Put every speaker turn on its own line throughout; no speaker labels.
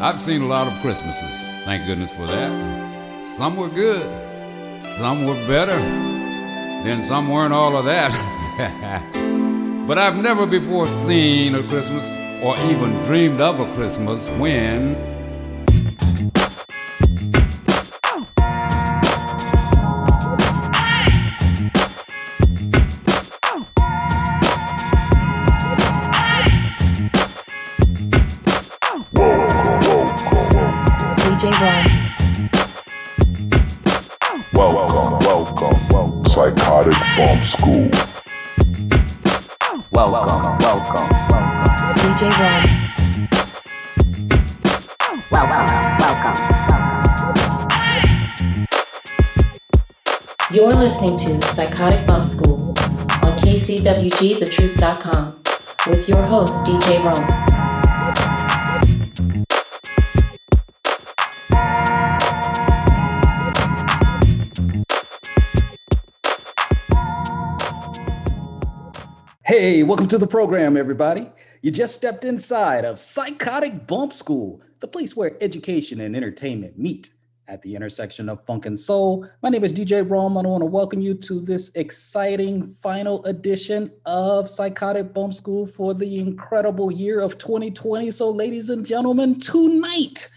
I've seen a lot of Christmases, thank goodness for that. Some were good, some were better, then some weren't all of that. but I've never before seen a Christmas or even dreamed of a Christmas when
welcome to the program, everybody. You just stepped inside of Psychotic Bump School, the place where education and entertainment meet at the intersection of funk and soul. My name is DJ Rome, and I want to welcome you to this exciting final edition of Psychotic Bump School for the incredible year of 2020. So, ladies and gentlemen, tonight,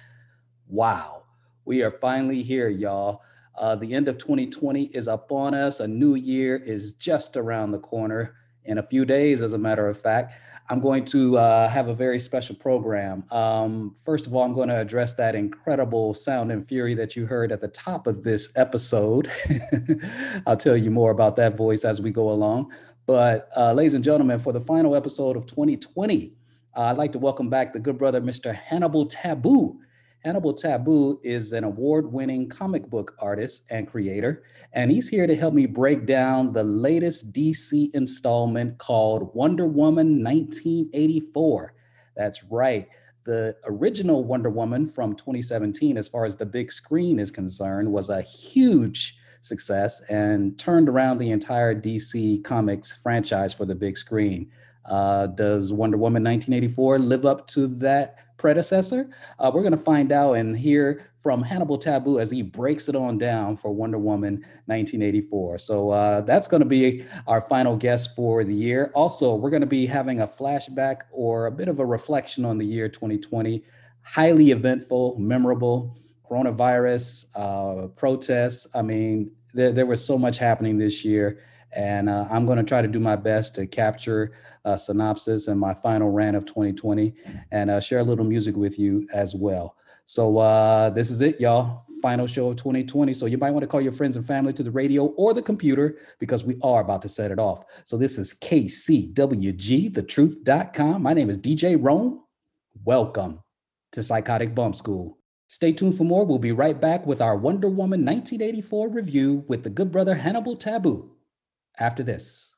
wow, we are finally here, y'all. Uh, the end of 2020 is upon us. A new year is just around the corner in a few days, as a matter of fact. I'm going to uh, have a very special program. Um, first of all, I'm going to address that incredible sound and fury that you heard at the top of this episode. I'll tell you more about that voice as we go along. But, uh, ladies and gentlemen, for the final episode of 2020, uh, I'd like to welcome back the good brother, Mr. Hannibal Tabu. Hannibal Tabu is an award winning comic book artist and creator, and he's here to help me break down the latest DC installment called Wonder Woman 1984. That's right. The original Wonder Woman from 2017, as far as the big screen is concerned, was a huge success and turned around the entire DC Comics franchise for the big screen. Uh, does Wonder Woman 1984 live up to that predecessor? Uh, we're going to find out and hear from Hannibal Tabu as he breaks it on down for Wonder Woman 1984. So uh, that's going to be our final guest for the year. Also, we're going to be having a flashback or a bit of a reflection on the year 2020. Highly eventful, memorable, coronavirus, uh, protests. I mean, there, there was so much happening this year. And uh, I'm going to try to do my best to capture a synopsis and my final rant of 2020 and uh, share a little music with you as well. So uh, this is it, y'all. Final show of 2020. So you might want to call your friends and family to the radio or the computer because we are about to set it off. So this is KCWG, thetruth.com. My name is DJ Rome. Welcome to Psychotic Bump School. Stay tuned for more. We'll be right back with our Wonder Woman 1984 review with the good brother Hannibal Tabu after this.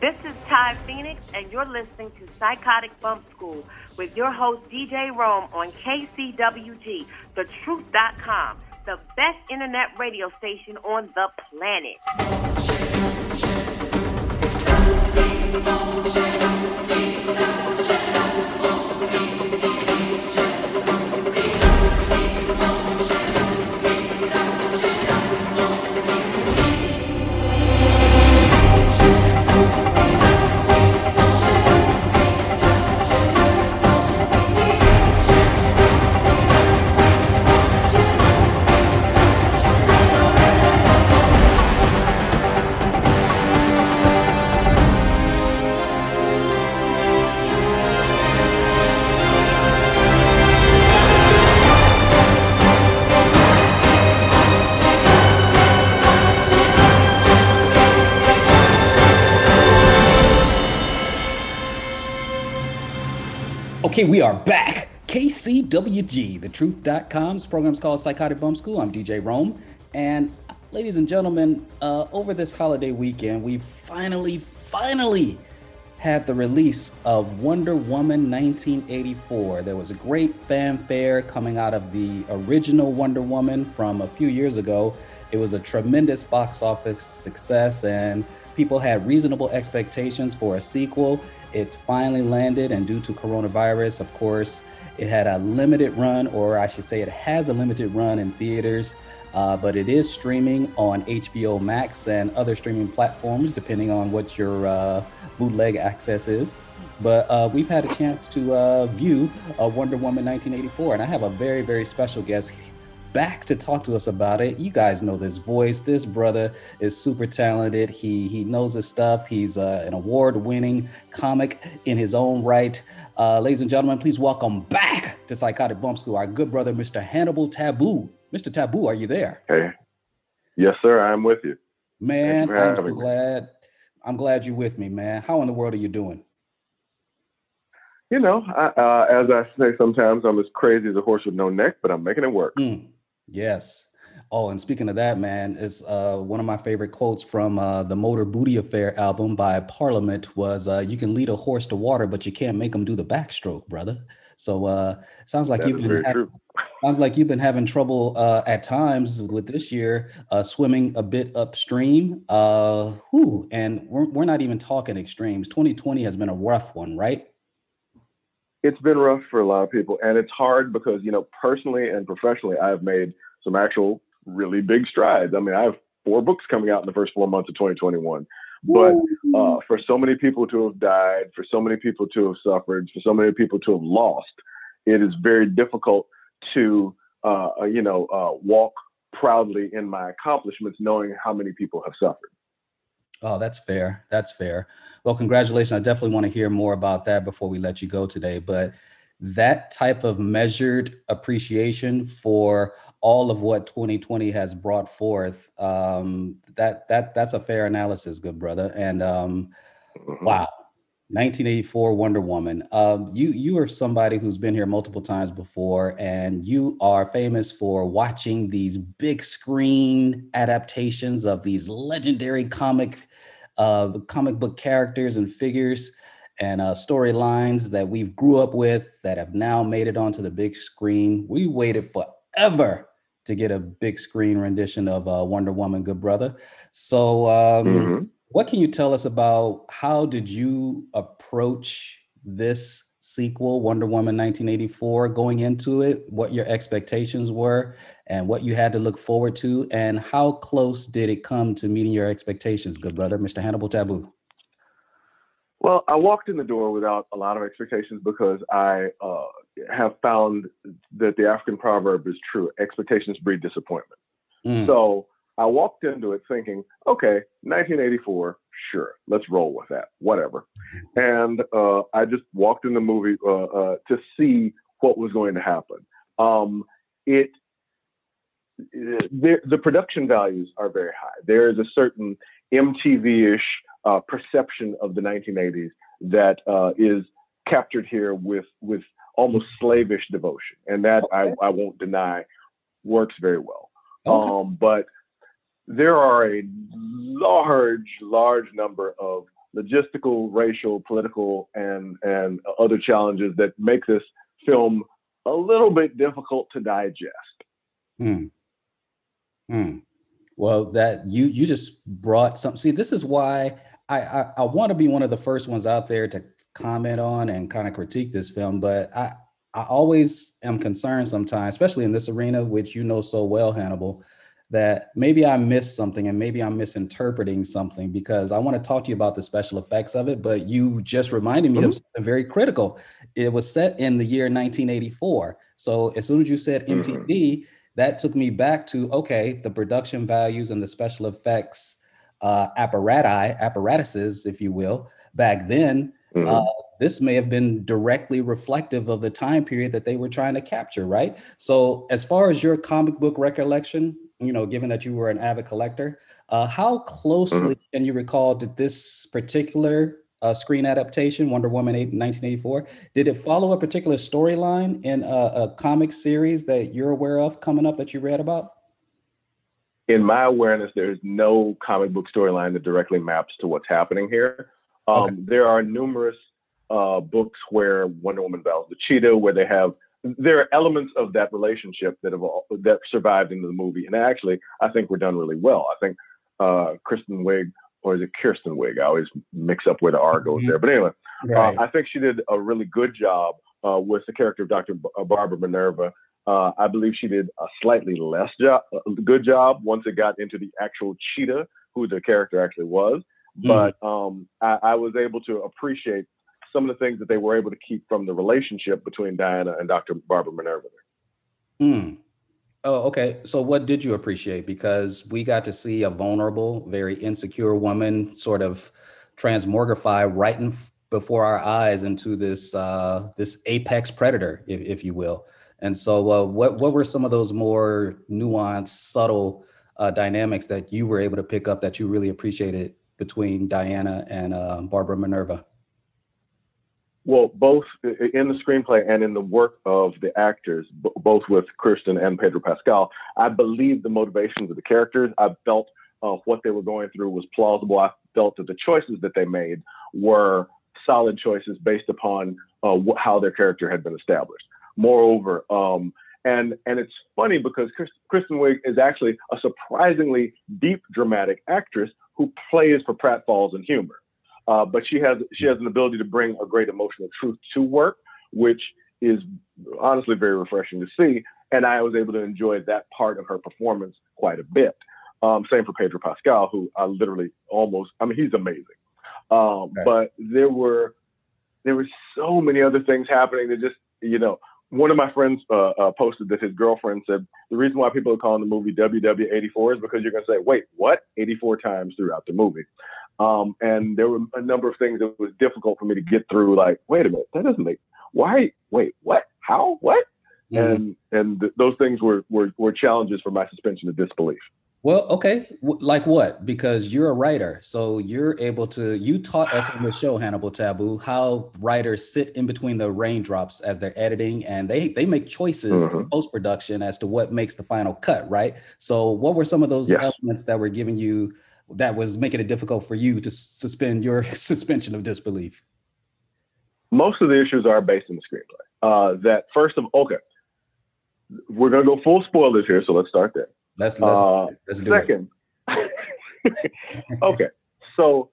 This is Ty Phoenix, and you're listening to Psychotic Bump School with your host, DJ Rome, on KCWG, thetruth.com the best internet radio station on the planet.
Okay, we are back. KCWG, program is called Psychotic Bump School. I'm DJ Rome. And ladies and gentlemen, uh, over this holiday weekend, we finally, finally had the release of Wonder Woman 1984. There was a great fanfare coming out of the original Wonder Woman from a few years ago. It was a tremendous box office success, and people had reasonable expectations for a sequel. It's finally landed, and due to coronavirus, of course, it had a limited run, or I should say, it has a limited run in theaters. Uh, but it is streaming on HBO Max and other streaming platforms, depending on what your uh, bootleg access is. But uh, we've had a chance to uh, view uh, Wonder Woman 1984, and I have a very, very special guest back to talk to us about it. You guys know this voice. This brother is super talented. He he knows his stuff. He's uh, an award-winning comic in his own right. Uh, ladies and gentlemen, please welcome back to Psychotic Bump School our good brother, Mr. Hannibal Tabu. Mr. Tabu, are you there?
Hey, yes, sir. I'm with you.
Man, I'm so
having me.
glad. I'm glad you're with me, man. How in the world are you doing?
You know, I, uh, as I say sometimes, I'm as crazy as a horse with no neck, but I'm making it work.
Mm, yes. Oh, and speaking of that, man, is uh, one of my favorite quotes from uh, the Motor Booty Affair album by Parliament was, uh, "You can lead a horse to water, but you can't make him do the backstroke, brother." So, uh, sounds like
That
you've been
very
ha-
true.
sounds like you've been having trouble uh, at times with this year, uh, swimming a bit upstream. Uh, whew, and we're we're not even talking extremes. 2020 has been a rough one, right?
It's been rough for a lot of people, and it's hard because you know, personally and professionally, I've made some actual really big strides. I mean, I have four books coming out in the first four months of 2021. But uh, for so many people to have died, for so many people to have suffered, for so many people to have lost, it is very difficult to, uh, uh, you know, uh, walk proudly in my accomplishments, knowing how many people have suffered.
Oh, that's fair. That's fair. Well, congratulations. I definitely want to hear more about that before we let you go today. But that type of measured appreciation for all of what 2020 has brought forth, um, that that that's a fair analysis, good brother. And um,
Mhm.
wow, 1984 Wonder Woman. Um, you you are somebody who's been here multiple times before, and you are famous for watching these big screen adaptations of these legendary comic uh, comic book characters and figures and uh, storylines that we've grew up with that have now made it onto the big screen. We waited forever to get a big screen rendition of uh, Wonder Woman, good brother. So. Um,
Mhm.
What can you tell us about how did you approach this sequel, Wonder Woman 1984, going into it, what your expectations were and what you had to look forward to, and how close did it come to meeting your expectations, good brother, Mr. Hannibal Tabu?
Well, I walked in the door without a lot of expectations because I uh, have found that the African proverb is true expectations breed disappointment.
Mm,
So I walked into it thinking, okay, 1984, sure, let's roll with that, whatever. And uh, I just walked in the movie uh, uh, to see what was going to happen. Um, it the, the production values are very high. There is a certain MTV-ish uh, perception of the 1980s that uh, is captured here with with almost slavish devotion, and that
Okay.
I, I won't deny works very well.
okay.
Um, but there are a large, large number of logistical, racial, political, and and other challenges that make this film a little bit difficult to digest.
Hmm. Hmm. Well, that you you just brought some. See, this is why I I, I want to be one of the first ones out there to comment on and kind of critique this film, but I I always am concerned sometimes, especially in this arena, which you know so well, Hannibal, that maybe I missed something and maybe I'm misinterpreting something because I want to talk to you about the special effects of it, but you just reminded me of
Mhm.
something very critical. It was set in the year 1984. So as soon as you said. MTV, that took me back to okay, the production values and the special effects uh, apparati, apparatuses, if you will, back then.
Mhm.
Uh, this may have been directly reflective of the time period that they were trying to capture, right? So, as far as your comic book recollection, you know, given that you were an avid collector, uh, how closely can you recall did this particular uh, screen adaptation, Wonder Woman 8, 1984, did it follow a particular storyline in a, a comic series that you're aware of coming up that you read about?
in my awareness, there's no comic book storyline that directly maps to what's happening here. Um,
Okay.
There are numerous uh, books where Wonder Woman battles the cheetah, where they have there are elements of that relationship that have all, that survived into the movie, and actually I think were done really well. I think uh, Kristen Wiig or is it Kirsten Wiig? I always mix up where the R goes
Mhm.
there, but anyway,
Right.
uh, I think she did a really good job uh, with the character of Dr. B- uh, Barbara Minerva. Uh, I believe she did a slightly less job, good job once it got into the actual cheetah, who the character actually was. But um, I, I was able to appreciate some of the things that they were able to keep from the relationship between Diana and Dr. Barbara Minerva.
Hmm. Oh, okay. So, what did you appreciate? Because we got to see a vulnerable, very insecure woman sort of transmogrify right in before our eyes into this uh, this apex predator, if, if you will. And so, uh, what what were some of those more nuanced, subtle uh, dynamics that you were able to pick up that you really appreciated between Diana and uh, Barbara Minerva?
Well, both in the screenplay and in the work of the actors, b- both with Kirsten and Pedro Pascal, I believe the motivations of the characters. I felt uh, what they were going through was plausible. I felt that the choices that they made were solid choices based upon uh, wh- how their character had been established. Moreover, um, and and it's funny because Chris, Kristen Wiig is actually a surprisingly deep dramatic actress who plays for pratfalls and humor. Uh, but she has she has an ability to bring a great emotional truth to work, which is honestly very refreshing to see. And I was able to enjoy that part of her performance quite a bit. Um, same for Pedro Pascal, who I literally almost I mean he's amazing. Um,
Right.
But there were there were so many other things happening that just you know one of my friends uh, uh, posted that his girlfriend said the reason why people are calling the movie WW84 is because you're going to say, wait, what? 84 times throughout the movie. Um, and there were a number of things that was difficult for me to get through. Like, wait a minute, that doesn't make, why, wait, what, how, what? And, and th- those things were, were, were challenges for my suspension of disbelief.
Well, okay. W- Like what? Because you're a writer. So you're able to, you taught us on the show, Hannibal Tabu, how writers sit in between the raindrops as they're editing and they, they make choices in
Mhm.
post production as to what makes the final cut, right? So what were some of those elements that were giving you, that was making it difficult for you to suspend your suspension of disbelief?
most of the issues are based in the screenplay. Uh, that first of okay, we're gonna go full spoilers here, so let's start there.
Let's, let's,
Uh,
let's do it.
Second, okay, so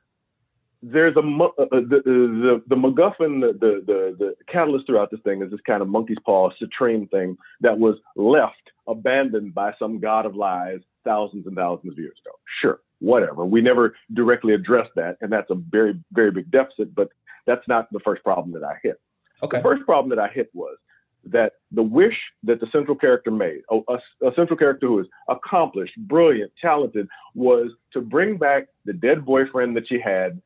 there's a uh, uh, the, the the MacGuffin, the, the the the catalyst throughout this thing is this kind of monkey's paw citrine thing that was left abandoned by some god of lies thousands and thousands of years ago. Sure, whatever. We never directly addressed that, and that's a very very big deficit. But that's not the first problem that I hit.
Okay.
The first problem that I hit was that the wish that the central character made, a, a- a central character who is accomplished, brilliant, talented, was to bring back the dead boyfriend that she had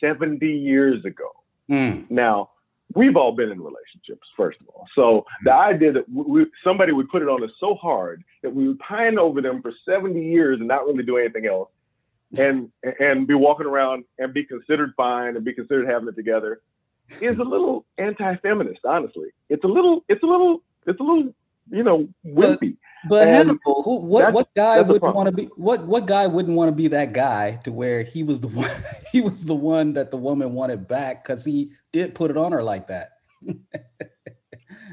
70 years ago.
Mm,
Now, we've all been in relationships, first of all. So the idea that we- somebody would put it on us so hard that we would pine over them for 70 years and not really do anything else, and and be walking around and be considered fine and be considered having it together, is a little anti-feminist. Honestly, it's a little, it's a little, it's a little, you know, wimpy.
But
And
Hannibal, who, what what guy wouldn't want to be what what guy wouldn't want to be that guy to where he was the one he was the one that the woman wanted back because he did put it on her like that.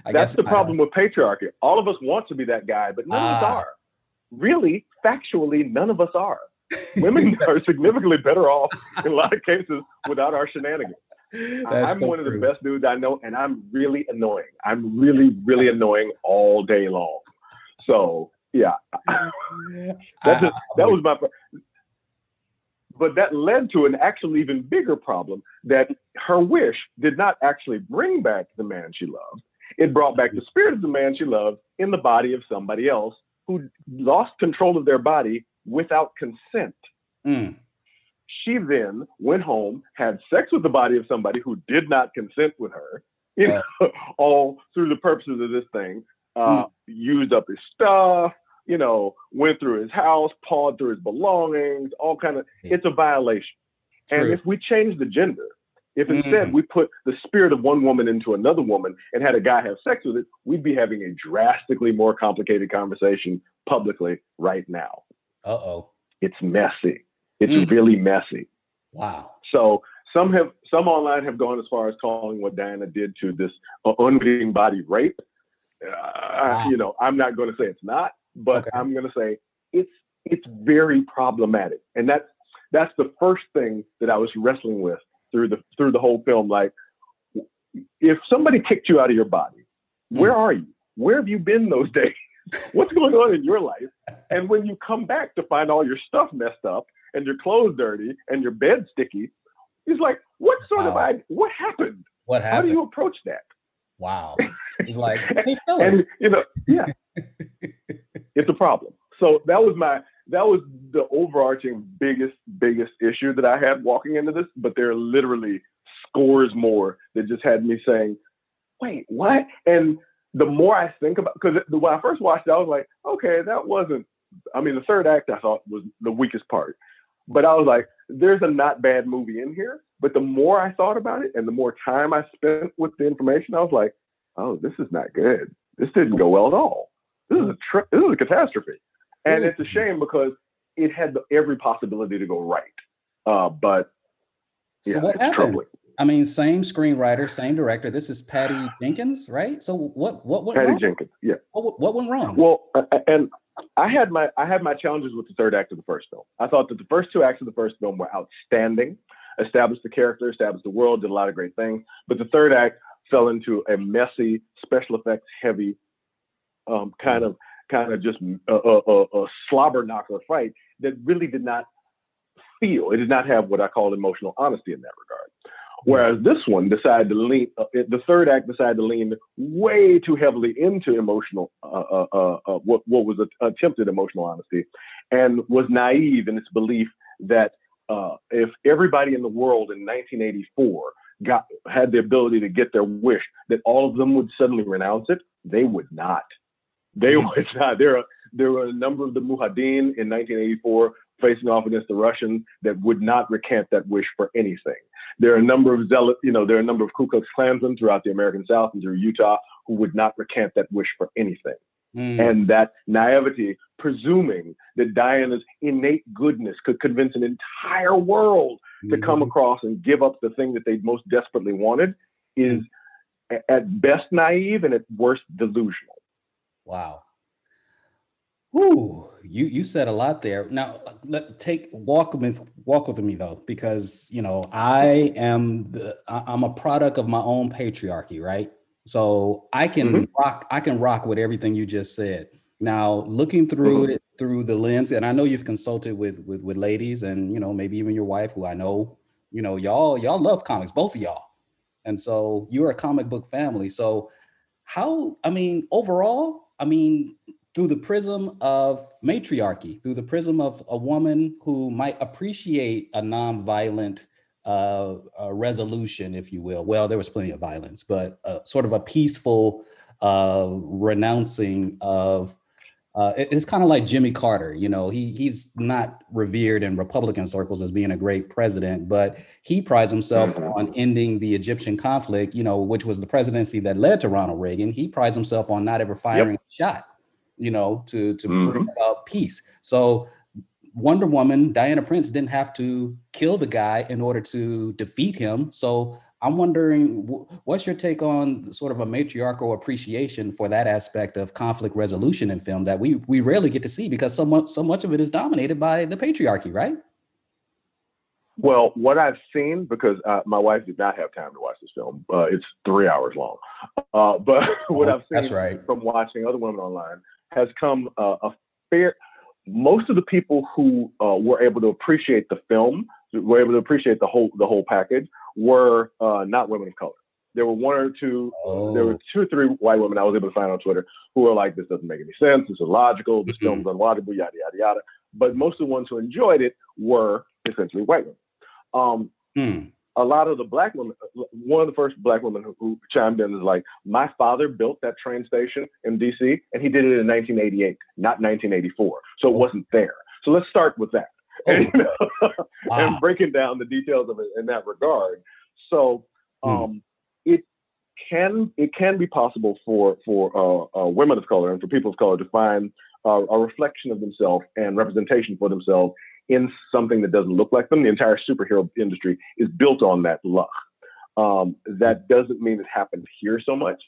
I
That's the problem with patriarchy. All of us want to be that guy, but none of us
Ah.
are. Really, factually, none of us are. Women are significantly better off in a lot of cases without our shenanigans.
That's
I'm
so
one of the best dudes I know, and I'm really annoying. I'm really, really annoying all day long. So yeah,
I-
it. that ah. was my. But that led to an actually even bigger problem that her wish did not actually bring back the man she loved. It brought back the spirit of the man she loved in the body of somebody else who lost control of their body without consent.
Mm,
She then went home, had sex with the body of somebody who did not consent with her, you know, all through the purposes of this thing, uh, used up his stuff, you know, went through his house, pawed through his belongings, all kind of,
Yeah.
it's a violation. And if we change the gender, if instead
Mhm.
we put the spirit of one woman into another woman and had a guy have sex with it, we'd be having a drastically more complicated conversation publicly right now.
Uh oh.
It's messy. It's
Mm.
really messy.
Wow.
So some have some online have gone as far as calling what Diana did to this unwitting body rape. Uh,
Wow.
You know, I'm not going to say it's not, but
Okay.
I'm going to say it's it's very problematic, and that's that's the first thing that I was wrestling with through the through the whole film. Like, if somebody kicked you out of your body, where are you? Where have you been those days? What's going on in your life? And when you come back to find all your stuff messed up and your clothes dirty and your bed sticky, it's like, what sort of
Wow.
idea? What happened?
What
How do you approach that?
Wow. He's like, hey.
And you know, yeah, it's a problem. So that was my that was the overarching biggest biggest issue that I had walking into this. But there are literally scores more that just had me saying, "Wait, what?" And the more I think about, because when I first watched it, I was like, "Okay, that wasn't." I mean, the third act I thought was the weakest part, but I was like, "There's a not bad movie in here." But the more I thought about it, and the more time I spent with the information, I was like, "Oh, this is not good. This didn't go well at all. This is a tr- this is a catastrophe." And it's a shame because it had the, every possibility to go right. Uh, but
so
yeah,
what
it's
happened?
troubling.
I mean, same screenwriter, same director. This is Patty Jenkins, right? So what what went
Patty
wrong?
Jenkins, yeah.
What, what went wrong?
Well, uh, and I had my I had my challenges with the third act of the first film. I thought that the first two acts of the first film were outstanding, established the character, established the world, did a lot of great things. But the third act fell into a messy, special effects heavy, um, kind of kind of just a, a, a, a slobber knocker fight that really did not feel. It did not have what I call emotional honesty in that regard. Whereas this one decided to lean, uh, the third act decided to lean way too heavily into emotional, uh, uh, uh, uh, what, what was a, attempted emotional honesty, and was naive in its belief that uh, if everybody in the world in 1984 got had the ability to get their wish, that all of them would suddenly renounce it. They would not. They would not. There are there were a number of the Mujahideen in 1984 facing off against the Russians that would not recant that wish for anything. There are a number of zealot, you know, there are a number of Ku Klux Klansmen throughout the American South and through Utah who would not recant that wish for anything.
Mm,
And that naivety, presuming that Diana's innate goodness could convince an entire world to come
mhm.
across and give up the thing that they most desperately wanted, is a- at best naive and at worst delusional.
Wow. Ooh, you you said a lot there. Now let take walk with walk with me though, because you know I am the I'm a product of my own patriarchy, right? So I can
Mhm.
rock I can rock with everything you just said. Now looking through it through the lens, and I know you've consulted with with with ladies, and you know maybe even your wife, who I know, you know y'all y'all love comics, both of y'all, and so you're a comic book family. So how I mean overall, I mean through the prism of matriarchy, through the prism of a woman who might appreciate a nonviolent uh, uh, resolution, if you will. Well, there was plenty of violence, but uh, sort of a peaceful uh, renouncing of. Uh, it- it's kind of like Jimmy Carter. You know, he he's not revered in Republican circles as being a great president, but he prides himself
Mhm.
on ending the Egyptian conflict. You know, which was the presidency that led to Ronald Reagan. He prides himself on not ever firing a shot you know, to to bring about peace. So Wonder Woman, Diana Prince didn't have to kill the guy in order to defeat him. So I'm wondering, what's your take on sort of a matriarchal appreciation for that aspect of conflict resolution in film that we we rarely get to see because so much so much of it is dominated by the patriarchy, right?
Well, what I've seen, because uh, my wife did not have time to watch this film, uh, it's three hours long. Uh, but what
Oh,
I've seen
right.
from watching other women online has come uh, a fair. Most of the people who uh, were able to appreciate the film, were able to appreciate the whole the whole package, were uh, not women of color. There were one or two. There were two or three white women I was able to find on Twitter who were like, "This doesn't make any sense. This is illogical. This film's unwatchable. Yada yada yada." But most of the ones who enjoyed it were essentially white women. Um,
hmm.
A lot of the black women, one of the first black women who, who chimed in is like, my father built that train station in DC and he did it in 1988, not 1984. So it wasn't there. So let's start with that. And, you know,
Wow.
and breaking down the details of it in that regard. So
Hmm.
um, it can it can be possible for for uh, uh, women of color and for people of color to find uh, a reflection of themselves and representation for themselves in something that doesn't look like them. The entire superhero industry is built on that luck. Um, that doesn't mean it happens here so much.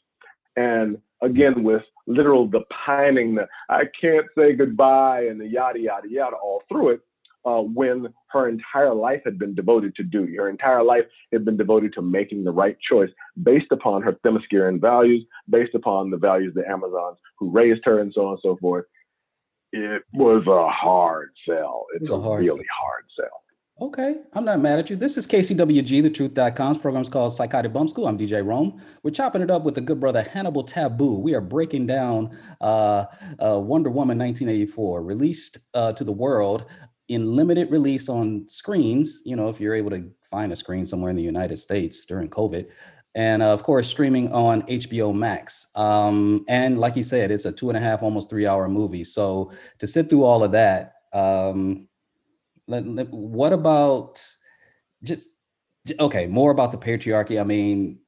And again, with literal the pining, the I can't say goodbye, and the yada yada yada all through it, uh, when her entire life had been devoted to duty. Her entire life had been devoted to making the right choice based upon her Themysciran values, based upon the values of the Amazons who raised her, and so on and so forth. It was a hard sell. It's a, a hard really sell. hard sell.
Okay, I'm not mad at you. This is KCWG, the truth.com's program is called Psychotic Bump School. I'm DJ Rome. We're chopping it up with the good brother Hannibal Tabu. We are breaking down uh, uh, Wonder Woman 1984, released uh, to the world in limited release on screens, you know, if you're able to find a screen somewhere in the United States during COVID. And uh, of course, streaming on HBO Max. Um, and like you said, it's a two and a half, almost three hour movie. So to sit through all of that, um, let, let, what about just, okay, more about the patriarchy? I mean,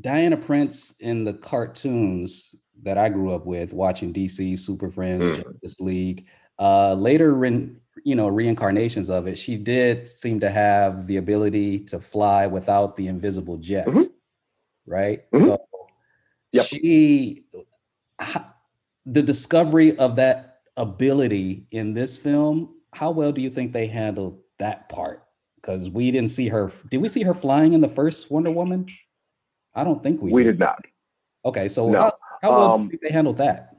Diana Prince in the cartoons that I grew up with, watching DC, Super Friends, mm. Justice League, uh, later you know reincarnations of it she did seem to have the ability to fly without the invisible jet mm-hmm. Right mm-hmm. so yep. she the discovery of that ability in this film how well do you think they handled that part because we didn't see her did we see her flying in the first wonder woman i don't think we
we
did,
did not
okay so no. how, how well um, they handle that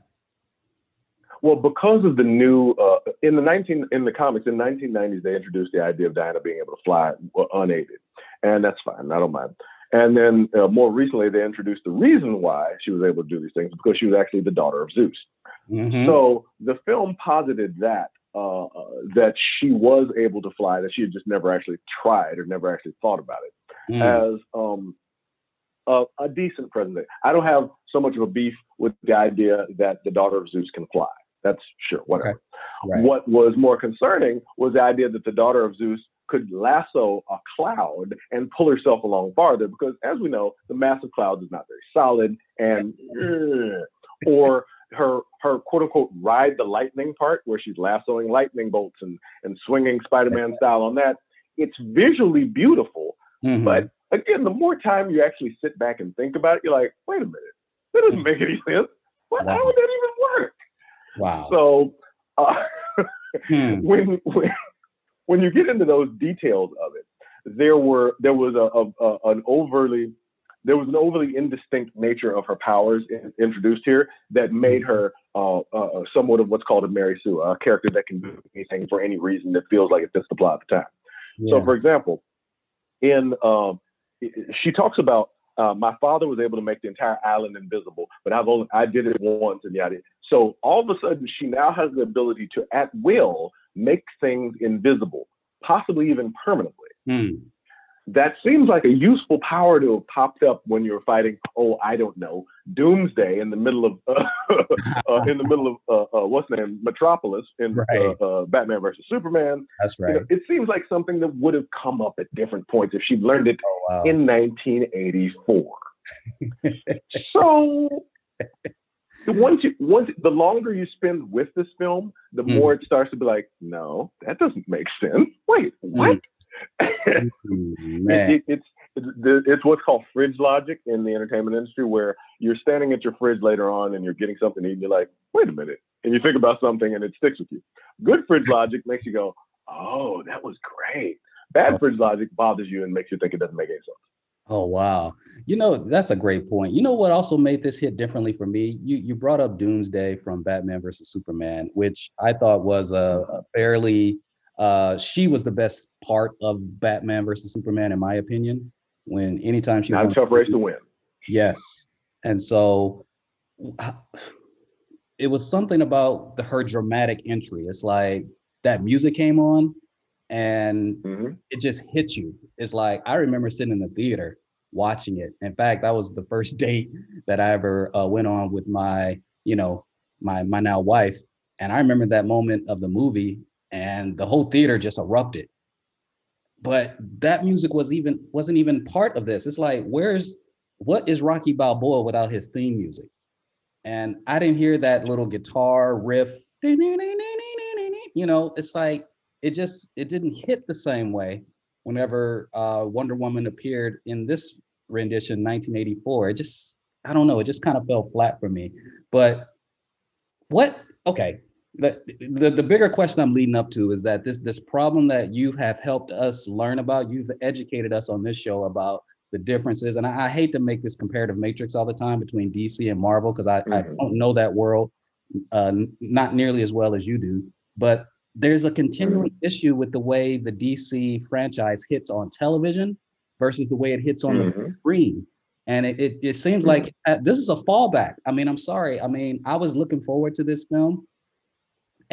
well, because of the new uh, in the 19 in the comics in the 1990s, they introduced the idea of Diana being able to fly unaided, and that's fine. I don't mind. And then uh, more recently, they introduced the reason why she was able to do these things because she was actually the daughter of Zeus. Mm-hmm. So the film posited that uh, uh, that she was able to fly, that she had just never actually tried or never actually thought about it, mm. as um, a, a decent presentation. I don't have so much of a beef with the idea that the daughter of Zeus can fly. That's sure, whatever. Okay. Right. What was more concerning was the idea that the daughter of Zeus could lasso a cloud and pull herself along farther, because as we know, the massive cloud is not very solid, and or her her quote unquote ride the lightning part where she's lassoing lightning bolts and and swinging Spider-Man style on that. It's visually beautiful, mm-hmm. but again, the more time you actually sit back and think about it, you're like, wait a minute, that doesn't make any sense. What, wow. How would that even work?
Wow.
So uh, hmm. when, when when you get into those details of it, there were there was a, a, a an overly there was an overly indistinct nature of her powers in, introduced here that made her uh, uh, somewhat of what's called a Mary Sue, a character that can do anything for any reason that feels like it fits the plot at the time. Yeah. So, for example, in um, she talks about uh, my father was able to make the entire island invisible, but I've only I did it once and yada. So all of a sudden, she now has the ability to, at will, make things invisible, possibly even permanently. Mm that seems like a useful power to have popped up when you're fighting. Oh, I don't know, Doomsday in the middle of uh, uh, in the middle of uh, uh what's the name, Metropolis in uh, right. Uh, Batman versus Superman.
That's right. You know,
it seems like something that would have come up at different points if she learned it oh, wow. in 1984. so once you once the longer you spend with this film, the mm. more it starts to be like, no, that doesn't make sense. Wait, what? Mm. it, it, it's it's what's called fridge logic in the entertainment industry, where you're standing at your fridge later on and you're getting something to eat, and you're like, wait a minute, and you think about something and it sticks with you. Good fridge logic makes you go, oh, that was great. Bad fridge logic bothers you and makes you think it doesn't make any sense.
Oh wow. You know, that's a great point. You know what also made this hit differently for me? You you brought up Doomsday from Batman versus Superman, which I thought was a, a fairly uh, she was the best part of Batman versus Superman, in my opinion. When anytime she was
not a tough race to win.
Yes, and so it was something about the, her dramatic entry. It's like that music came on, and mm-hmm. it just hit you. It's like I remember sitting in the theater watching it. In fact, that was the first date that I ever uh, went on with my, you know, my my now wife. And I remember that moment of the movie and the whole theater just erupted. But that music was even wasn't even part of this. It's like, where's what is Rocky Balboa without his theme music? And I didn't hear that little guitar riff. You know, it's like it just it didn't hit the same way whenever uh, Wonder Woman appeared in this rendition, 1984. It just I don't know, it just kind of fell flat for me. But what? Okay, the, the the bigger question I'm leading up to is that this this problem that you have helped us learn about, you've educated us on this show about the differences. And I, I hate to make this comparative matrix all the time between DC and Marvel because I, mm-hmm. I don't know that world uh, not nearly as well as you do. But there's a continuing issue with the way the DC franchise hits on television versus the way it hits on mm-hmm. the screen. And it, it, it seems mm-hmm. like this is a fallback. I mean, I'm sorry. I mean, I was looking forward to this film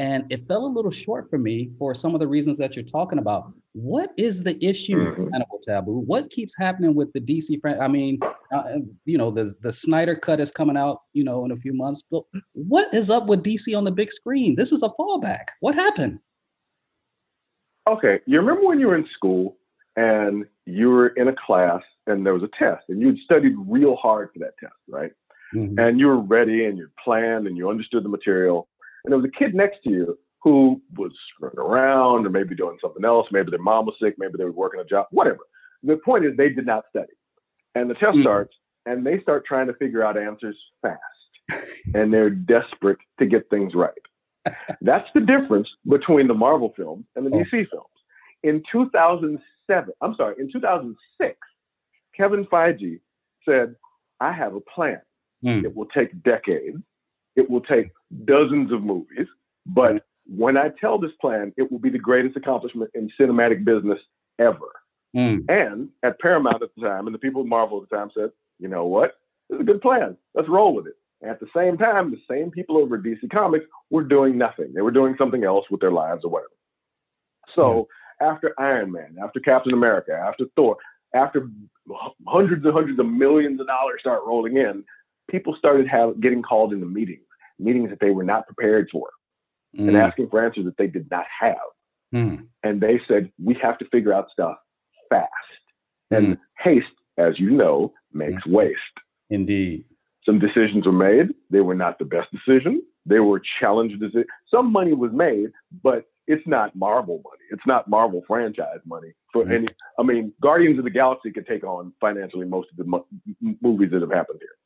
and it fell a little short for me for some of the reasons that you're talking about. What is the issue, mm-hmm. Hannibal Tabu? What keeps happening with the DC? Friend? I mean, uh, you know, the the Snyder cut is coming out, you know, in a few months. But what is up with DC on the big screen? This is a fallback. What happened?
Okay, you remember when you were in school and you were in a class and there was a test and you'd studied real hard for that test, right? Mm-hmm. And you were ready and you planned and you understood the material and there was a kid next to you who was running around or maybe doing something else. Maybe their mom was sick. Maybe they were working a job, whatever. The point is, they did not study. And the test mm starts, and they start trying to figure out answers fast. and they're desperate to get things right. That's the difference between the Marvel films and the oh. DC films. In 2007, I'm sorry, in 2006, Kevin Feige said, I have a plan. Mm. It will take decades. It will take dozens of movies, but when I tell this plan, it will be the greatest accomplishment in cinematic business ever. Mm. And at Paramount at the time, and the people at Marvel at the time said, you know what? This is a good plan. Let's roll with it. And at the same time, the same people over at DC Comics were doing nothing. They were doing something else with their lives or whatever. So yeah. after Iron Man, after Captain America, after Thor, after hundreds and hundreds of millions of dollars start rolling in, people started have, getting called into meetings, meetings that they were not prepared for, mm. and asking for answers that they did not have. Mm. And they said, we have to figure out stuff fast. And mm. haste, as you know, makes mm. waste.
Indeed.
Some decisions were made. They were not the best decision. They were challenged. Some money was made, but it's not Marvel money. It's not Marvel franchise money for mm. any. I mean, Guardians of the Galaxy could take on financially most of the mo- movies that have happened here.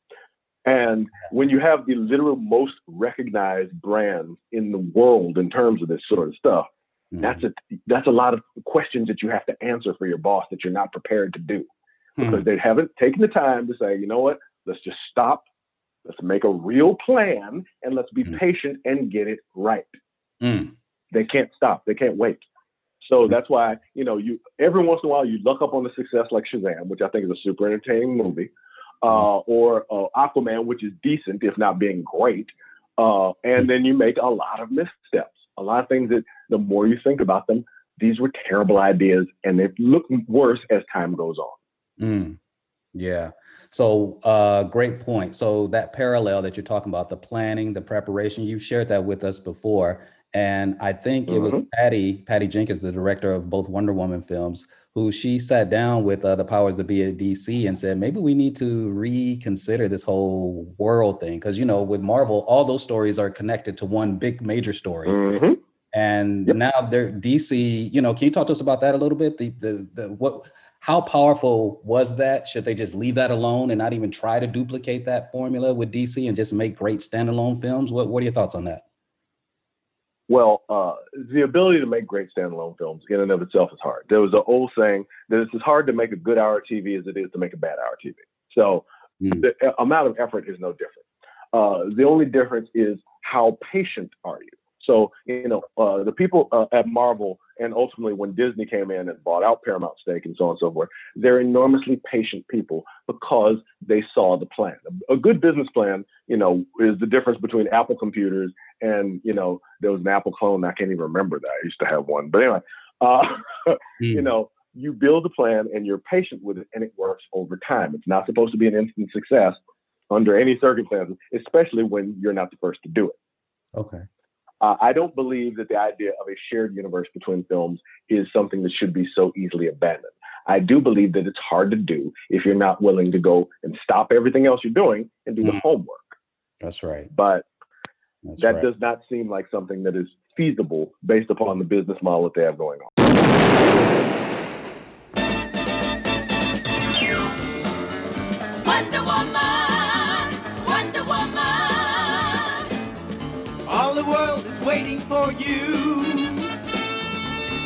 And when you have the literal most recognized brands in the world in terms of this sort of stuff, mm-hmm. that's a that's a lot of questions that you have to answer for your boss that you're not prepared to do because mm-hmm. they haven't taken the time to say, you know what, let's just stop, let's make a real plan, and let's be mm-hmm. patient and get it right. Mm. They can't stop. They can't wait. So mm. that's why you know you every once in a while you look up on the success like Shazam, which I think is a super entertaining movie uh, or uh, Aquaman, which is decent, if not being great. Uh, and then you make a lot of missteps, a lot of things that the more you think about them, these were terrible ideas and they look worse as time goes on.
Mm. Yeah. So, uh, great point. So, that parallel that you're talking about, the planning, the preparation, you've shared that with us before. And I think it mm-hmm. was Patty, Patty Jenkins, the director of both Wonder Woman films, who she sat down with uh, the powers that be at DC and said, maybe we need to reconsider this whole world thing. Cause, you know, with Marvel, all those stories are connected to one big major story. Mm-hmm. And yep. now they're DC, you know, can you talk to us about that a little bit? The, the, the, what, how powerful was that? Should they just leave that alone and not even try to duplicate that formula with DC and just make great standalone films? What, what are your thoughts on that?
Well, uh, the ability to make great standalone films in and of itself is hard. There was an old saying that it's as hard to make a good hour TV as it is to make a bad hour TV. So mm. the amount of effort is no different. Uh, the only difference is how patient are you? So, you know, uh, the people uh, at Marvel and ultimately when Disney came in and bought out Paramount stake and so on and so forth, they're enormously patient people because they saw the plan. A good business plan, you know, is the difference between Apple computers and, you know, there was an Apple clone. I can't even remember that. I used to have one. But anyway, uh, mm. you know, you build a plan and you're patient with it and it works over time. It's not supposed to be an instant success under any circumstances, especially when you're not the first to do it.
Okay.
Uh, I don't believe that the idea of a shared universe between films is something that should be so easily abandoned. I do believe that it's hard to do if you're not willing to go and stop everything else you're doing and do mm. the homework.
That's right.
But That's that right. does not seem like something that is feasible based upon the business model that they have going on.
For you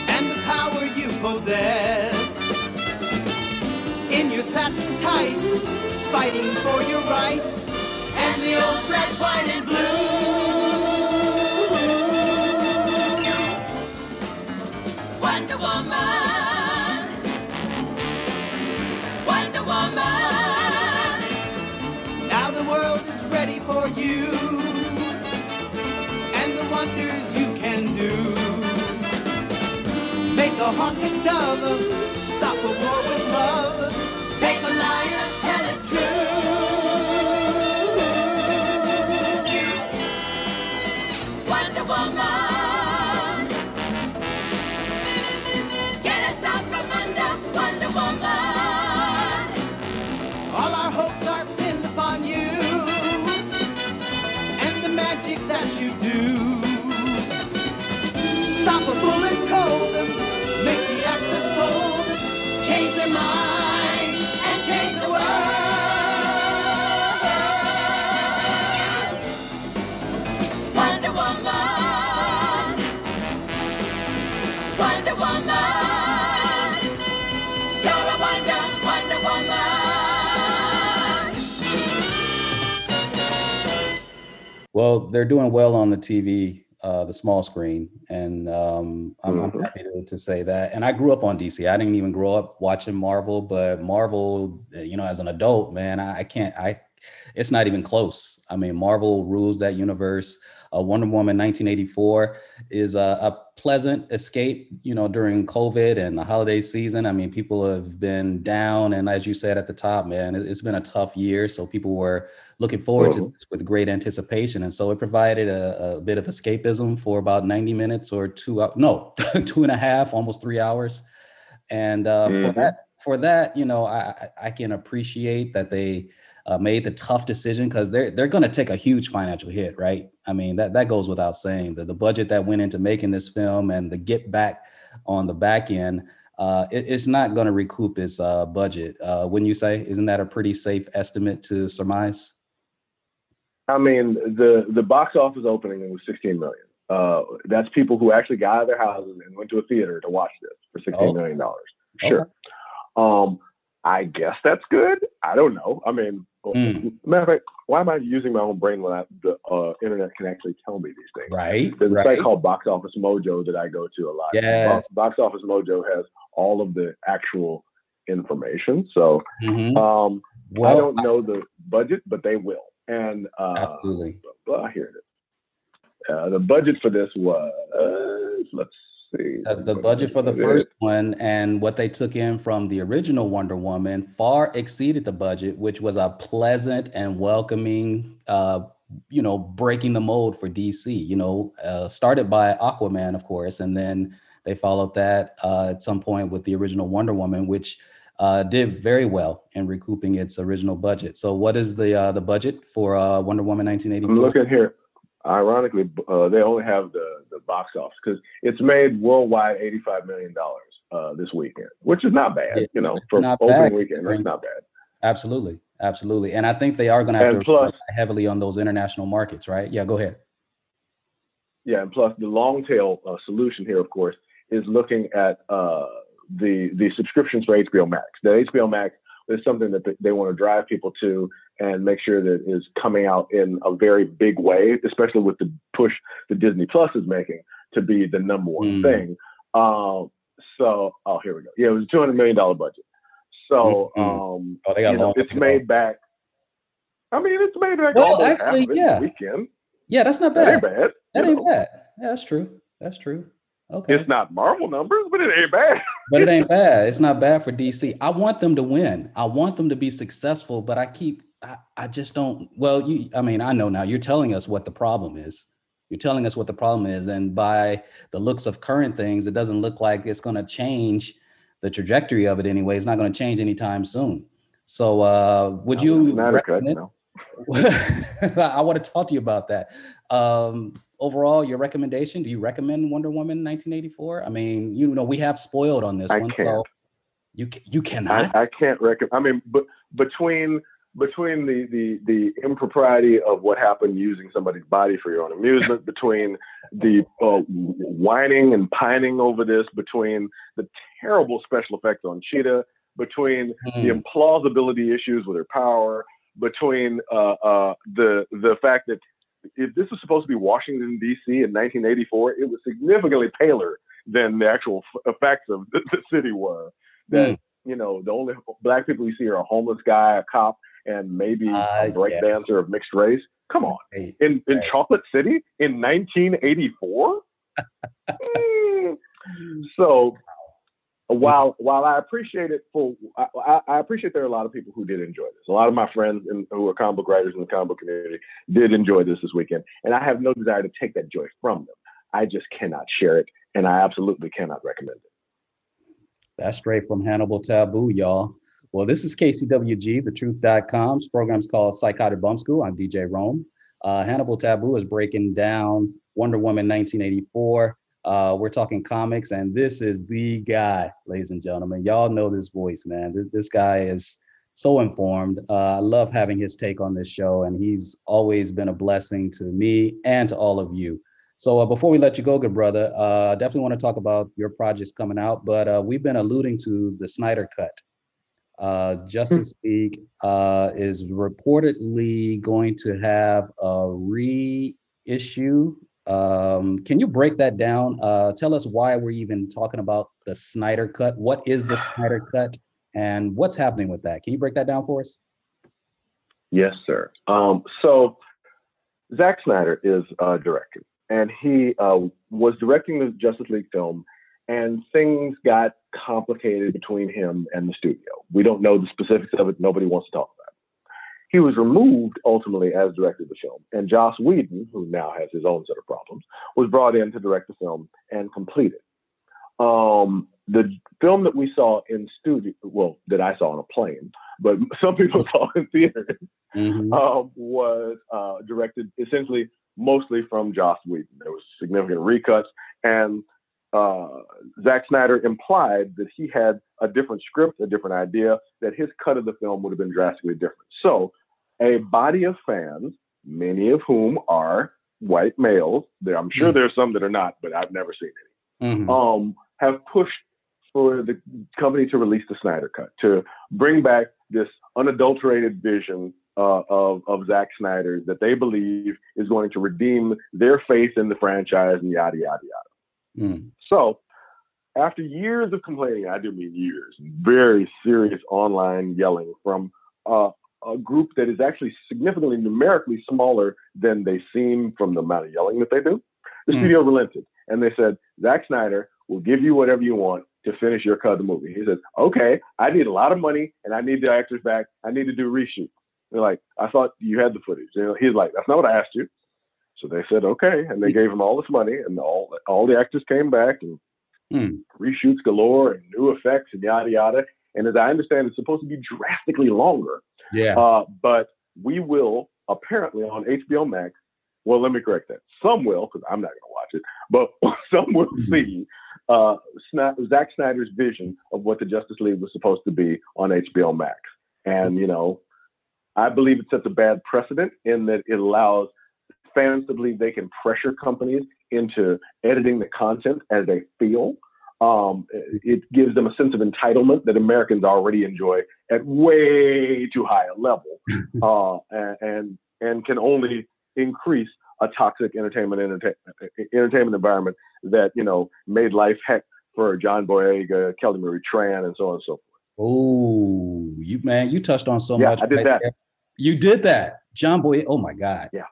and the power you possess. In your satin tights, fighting for your rights and the old red, white, and blue.
Wonder Woman, Wonder Woman.
Now the world is ready for you Make
Well, they're doing well on the TV, uh, the small screen, and um, I'm, I'm
Mhm.
happy to, to say that. And I grew up on DC. I didn't even grow up watching Marvel, but Marvel, uh, you know, as an adult, man, I, I can't. I it's not even close. I mean, Marvel rules that universe. Uh, Wonder Woman 1984 is a, a pleasant escape, you know, during COVID and the holiday season. I mean, people have been down, and as you said at the top, man, it, it's been a tough year. So people were looking forward to
Mhm.
this with great anticipation, and so it provided a, a bit of escapism for about 90 minutes or two, no, two and a half, almost three hours. And uh, for
Mhm.
that, for that, you know, I- I can appreciate that they uh, made the tough decision because they're they're going to take a huge financial hit, right? I mean that that goes without saying. The the budget that went into making this film and the get back on the back end, uh, it- it's not going to recoup its uh, budget. Uh, wouldn't you say? Isn't that a pretty safe estimate to surmise?
I mean, the the box office opening was 16 million. Uh, that's people who actually got out of their houses and went to a theater to watch this for 16 million dollars. Sure. Um, I guess that's good. I don't know. I mean,
Mm.
matter of fact, why am I using my own brain when I, the uh, internet can actually tell me these things?
Right.
There's a site called Box Office Mojo that I go to a lot.
Yes.
Box, Box Office Mojo has all of the actual information. So
Mhm.
um, I don't know the budget, but they will. And uh,
absolutely.
well, here it is. Uh, the budget for this was, let's see.
Because the budget for the first one and what they took in from the original Wonder Woman far exceeded the budget, which was a pleasant and welcoming, uh, you know, breaking the mold for DC. You know, uh, started by Aquaman, of course, and then they followed that uh, at some point with the original Wonder Woman, which uh, did very well in recouping its original budget. So, what is the uh, the budget for uh, Wonder Woman
I'm
1984?
looking here. Ironically, uh, they only have the, the box office because it's made worldwide $85 million uh, this weekend, which is not bad.
Yeah,
you know, for opening
bad
weekend, that's not bad.
Absolutely, absolutely, and I think they are going to have
And
to
plus-
heavily on those international markets, right? Yeah, go ahead.
Yeah, and plus the long tail uh, solution here, of course, is looking at uh, the the subscriptions for HBO Max. The HBO Max is something that they, want to drive people to and make sure that it is coming out in a very big way, especially with the push that Disney Plus is making to be the number one
Mm.
thing. Um, so, oh, here we go. Yeah, it was a two hundred million dollar budget. So,
Mhm.
um,
Oh, they got
you know, it's made back. I mean, it's made back
Well, actually, yeah.
weekend.
Yeah, that's not
That
bad.
ain't bad.
That ain't
know.
bad. Yeah, that's true. That's true. Okay.
It's not Marvel numbers, but it ain't bad.
but it ain't bad. It's not bad for DC. I want them to win. I want them to be successful, but I keep I, I just don't well, you I mean, I know now you're telling us what the problem is. You're telling us what the problem is. And by the looks of current things, it doesn't look like it's gonna change the trajectory of it anyway. It's not gonna change anytime soon. So uh would
No,
you
Snyder cut,
recommend-
no.
I want to talk to you about that. Um, overall, your recommendation? Do you recommend Wonder Woman 1984? I mean, you know, we have spoiled on this
I
one.
can't.
So you you cannot.
I, I can't recommend. I mean, but between between the, the the impropriety of what happened using somebody's body for your own amusement, between the uh, whining and pining over this, between the terrible special effects on Cheetah, between the
Mm,
implausibility issues with her power, between uh, uh, the the fact that if this was supposed to be Washington D.C. in 1984, it was significantly paler than the actual f- effects of the, the city were. That
Mm.
you know, the only black people you see are a homeless guy, a cop, and maybe
Ah,
a break
yes.
dancer of mixed race. Come on, in in
Right.
Chocolate City in 1984. Mm. So while while I appreciate it for I, I- appreciate there are a lot of people who did enjoy this. A lot of my friends in, who are comic book writers in the comic book community did enjoy this this weekend, and I have no desire to take that joy from them. I just cannot share it, and I absolutely cannot recommend it.
That's straight from Hannibal Tabu, y'all. Well, this is KCWG, thetruth.com's program's called Psychotic Bump School. I'm DJ Rome. Uh, Hannibal Tabu is breaking down Wonder Woman 1984. Uh, we're talking comics, and this is the guy, ladies and gentlemen. Y'all know this voice, man. This, this guy is so informed. Uh, I love having his take on this show, and he's always been a blessing to me and to all of you. So uh, before we let you go, good brother, uh, definitely want to talk about your projects coming out, but uh, we've been alluding to the Snyder Cut. Uh, Justice League uh, is reportedly going to have a reissue. Um, can you break that down? Uh, tell us why we're even talking about the Snyder Cut. What is the Snyder Cut, and what's happening with that? Can you break that down for us?
Yes, sir. Um, so Zack Snyder is a director, and he uh, was directing the Justice League film, and things got complicated between him and the studio. We don't know the specifics of it. Nobody wants to talk. He was removed ultimately as director of the film, and Joss Whedon, who now has his own set of problems, was brought in to direct the film and complete it. Um, the film that we saw in studio, well, that I saw on a plane, but some people saw in theaters,
Mhm.
um, was uh, directed essentially mostly from Joss Whedon. There was significant recuts, and uh, Zack Snyder implied that he had a different script, a different idea, that his cut of the film would have been drastically different. So, a body of fans, many of whom are white males, there, I'm sure
Mhm.
there's some that are not, but I've never seen any
Mhm.
um, have pushed for the company to release the Snyder Cut, to bring back this unadulterated vision uh, of, of Zack Snyder that they believe is going to redeem their faith in the franchise and yada, yada, yada.
Mm.
So, after years of complaining, I do mean years, very serious online yelling from uh, a group that is actually significantly numerically smaller than they seem from the amount of yelling that they do, the
Hmm.
studio relented and they said, Zack Snyder will give you whatever you want to finish your cut of the movie. He says, okay, I need a lot of money and I need the actors back. I need to do reshoots. They're like, I thought you had the footage. He's like, that's not what I asked you. So they said, okay. And they gave him all this money and all, all the actors came back and
Hmm.
reshoots galore and new effects and yada, yada. And as I understand, it's supposed to be drastically longer.
Yeah.
Uh, but we will apparently on HBO Max. Well, let me correct that. Some will, because I'm not going to watch it, but some will
Mhm.
see uh, Sna- Zack Snyder's vision of what the Justice League was supposed to be on HBO Max. And, you know, I believe it sets a bad precedent in that it allows fans to believe they can pressure companies into editing the content as they feel. Um, it gives them a sense of entitlement that Americans already enjoy at way too high a level, uh, and, and and can only increase a toxic entertainment entertain, entertainment environment that you know made life heck for John Boyega, Kelly Marie Tran, and so on and so forth.
Oh, you man, you touched on so
Yeah,
much.
I did
right
that.
there. You did that, John Boy. Oh my God.
Yeah.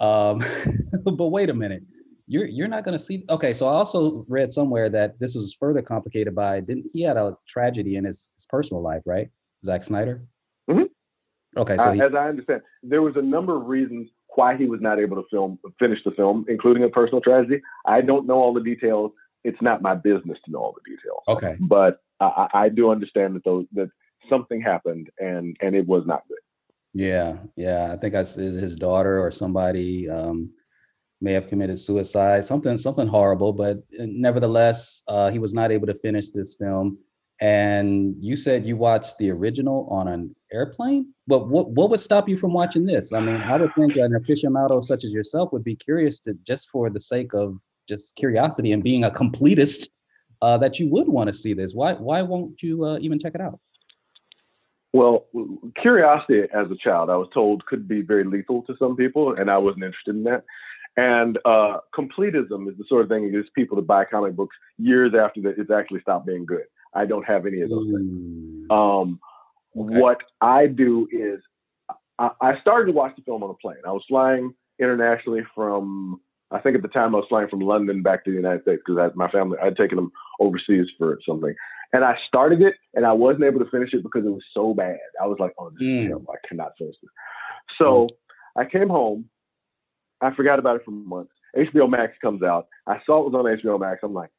Um, but wait a minute. You're you're not gonna see. Okay, so I also read somewhere that this was further complicated by didn't he had a tragedy in his, his personal life, right? Zack Snyder.
Mhm.
Okay, so
Uh,
he,
as I understand, there was a number of reasons why he was not able to film finish the film, including a personal tragedy. I don't know all the details. It's not my business to know all the details.
okay,
But I, I I do understand that those that something happened and and it was not good.
Yeah, yeah. I think I his daughter or somebody um, may have committed suicide, something something horrible. But uh, nevertheless, uh, he was not able to finish this film. And you said you watched the original on an airplane. But what what would stop you from watching this? I mean, I would think an aficionado such as yourself would be curious to just for the sake of just curiosity and being a completist uh, that you would want to see this. Why why won't you uh, even check it out?
Well, curiosity as a child, I was told could be very lethal to some people, and I wasn't interested in that. And uh, completism is the sort of thing that gets people to buy comic books years after that it's actually stopped being good. I don't have any of those things.
Mm,
Um,
Okay.
What I do is I, I started to watch the film on a plane. I was flying internationally from, I think at the time I was flying from London back to the United States because my family, I'd taken them overseas for something. And I started it and I wasn't able to finish it because it was so bad. I was like, oh, this
Mm.
terrible. I cannot finish this. So I came home. I forgot about it for months. HBO Max comes out. I saw it was on HBO Max. I'm like,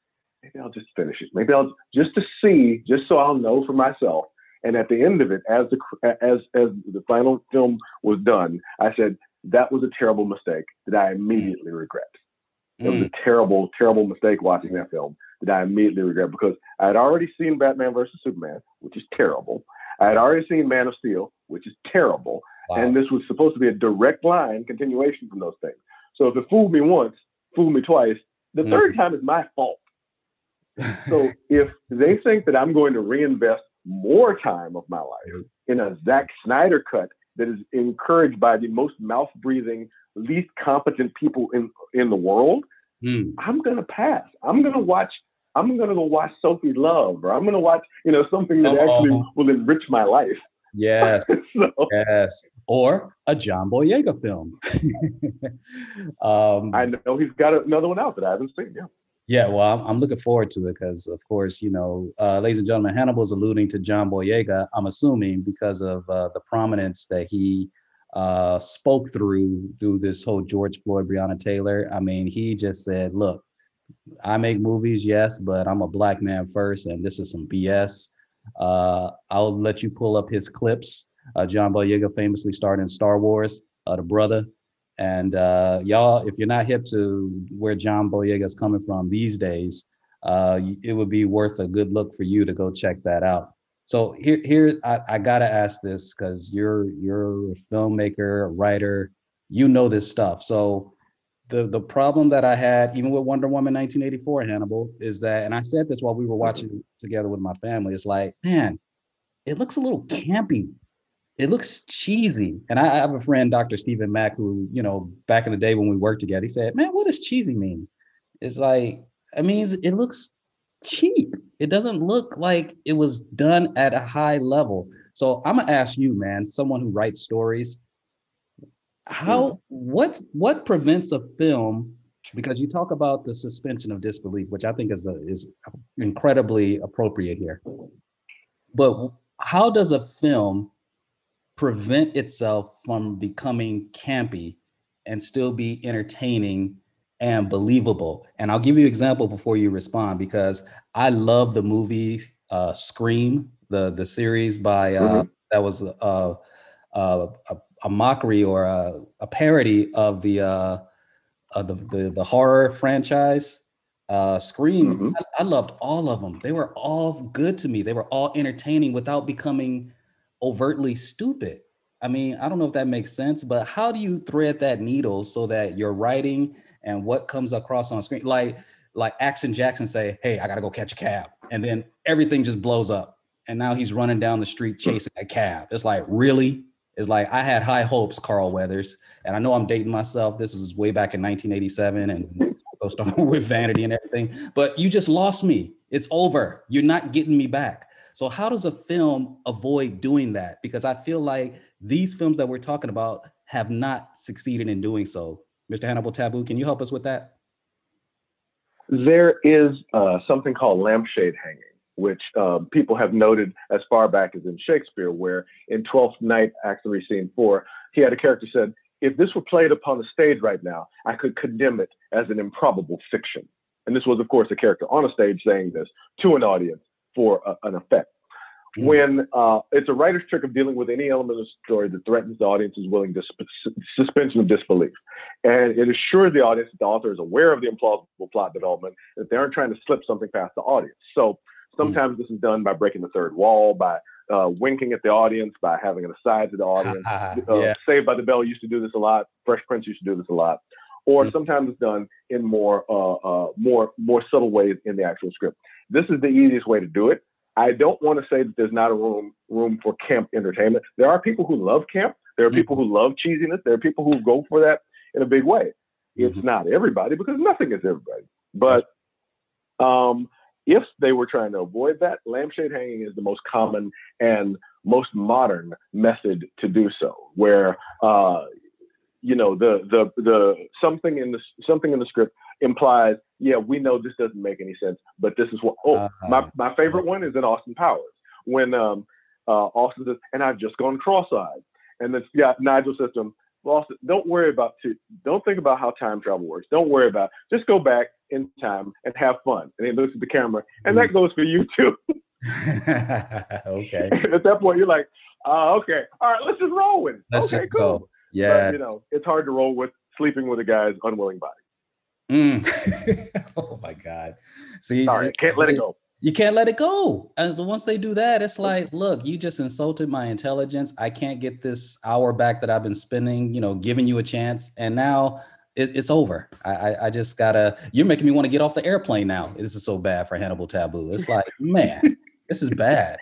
maybe I'll just finish it. Maybe I'll just to see, just so I'll know for myself. And at the end of it, as the as as the final film was done, I said that was a terrible mistake that I immediately regret. It was
mm,
a terrible, terrible mistake watching that film that I immediately regret because I had already seen Batman versus Superman, which is terrible. I had already seen Man of Steel, which is terrible.
wow.
And this was supposed to be a direct line continuation from those things. So if it fooled me once, fooled me twice, the
Mhm.
third time is my fault. So if they think that I'm going to reinvest more time of my life in a Zack Snyder cut that is encouraged by the most mouth breathing, least competent people in in the world,
Mm,
I'm gonna pass. I'm gonna watch. I'm gonna go watch Sophie Love, or I'm gonna watch, you know, something that actually
Oh.
will enrich my life.
yes,
so
yes. Or a John Boyega film. um,
I know he's got another one out that I haven't seen. Yeah.
Yeah, well, I'm, I'm looking forward to it because, of course, you know, uh, ladies and gentlemen, Hannibal's alluding to John Boyega. I'm assuming because of uh, the prominence that he uh, spoke through through this whole George Floyd, Breonna Taylor. I mean, he just said, "Look, I make movies, yes, but I'm a black man first, and this is some BS." Uh, I'll let you pull up his clips. Uh, John Boyega famously starred in Star Wars, uh, the brother. And uh, y'all, if you're not hip to where John Boyega is coming from these days, uh, it would be worth a good look for you to go check that out. So here, here, I, I gotta ask this because you're you're a filmmaker, a writer, you know this stuff. So the the problem that I had, even with Wonder Woman 1984, Hannibal, is that, and I said this while we were mm-hmm. watching together with my family, it's like, man, it looks a little campy it looks cheesy. And I, I have a friend, Dr. Stephen Mack, who, you know, back in the day when we worked together, he said, Man, what does cheesy mean? It's like, it means it looks cheap. It doesn't look like it was done at a high level. So I'm gonna ask you, man, someone who writes stories, how what what prevents a film? Because you talk about the suspension of disbelief, which I think is a, is incredibly appropriate here. But how does a film prevent itself from becoming campy and still be entertaining and believable. And I'll give you an example before you respond because I love the movie uh, Scream, the the series by uh, that was uh, uh, a, mockery or a, a parody of the uh, of the, the the horror franchise. Uh, Scream,
Mhm.
I, I loved all of them. They were all good to me. They were all entertaining without becoming overtly stupid. I mean, I don't know if that makes sense, but how do you thread that needle so that your writing and what comes across on screen, like like Action Jackson say, "Hey, I gotta go catch a cab," and then everything just blows up, and now he's running down the street chasing a cab. It's like really. It's like I had high hopes, Carl Weathers, and I know I'm dating myself. This is way back in 1987, and goes with Vanity and everything. But you just lost me. It's over. You're not getting me back. So how does a film avoid doing that? Because I feel like these films that we're talking about have not succeeded in doing so. Mr. Hannibal Tabu, can you help us with that?
There is uh, something called lampshade hanging, which uh, people have noted as far back as in Shakespeare, where in Twelfth Night, Act Three, Scene Four, he had a character said, "If this were played upon the stage right now, I could condemn it as an improbable fiction." And this was, of course, a character on a stage saying this to an audience for a, an effect.
Mm.
when uh, it's a writer's trick of dealing with any element of the story that threatens the audience's willing dis- suspension of disbelief. And it assures the audience that the author is aware of the implausible plot development, that they aren't trying to slip something past the audience. So sometimes this is done by breaking the third wall, by uh, winking at the audience, by having an aside to the audience. Uh. Saved by the Bell used to do this a lot. Fresh Prince used to do this a lot. Or
Mhm.
sometimes it's done in more uh, uh, more more subtle ways in the actual script. This is the easiest way to do it. I don't want to say that there's not a room room for camp entertainment. There are people who love camp. There are people who love cheesiness. There are people who go for that in a big way. It's
Mhm.
not everybody because nothing is everybody. But um, if they were trying to avoid that, lampshade hanging is the most common and most modern method to do so. Where uh, you know the the the something in the something in the script implies, yeah, we know this doesn't make any sense, but this is what. Oh,
Uh-huh.
my my favorite one is in Austin Powers when um, uh, Austin says, "And I've just gone cross-eyed," and then yeah, Nigel says to him, Austin, don't worry about to, don't think about how time travel works. Don't worry about just go back in time and have fun. And he looks at the camera, and that goes for you too.
okay.
at that point, you're like, uh, okay, all right, let's just roll with it.
Let's
okay,
just
cool.
go. Yeah.
But, you know, it's hard to roll with sleeping with a guy's unwilling body.
Mm. oh my God. See,
Sorry, can't let it go.
You can't let it go. And so once they do that, it's like, look, you just insulted my intelligence. I can't get this hour back that I've been spending, you know, giving you a chance. And now it, it's over. I, I, I just gotta, you're making me want to get off the airplane now. This is so bad for Hannibal Tabu. It's like, man, this is bad.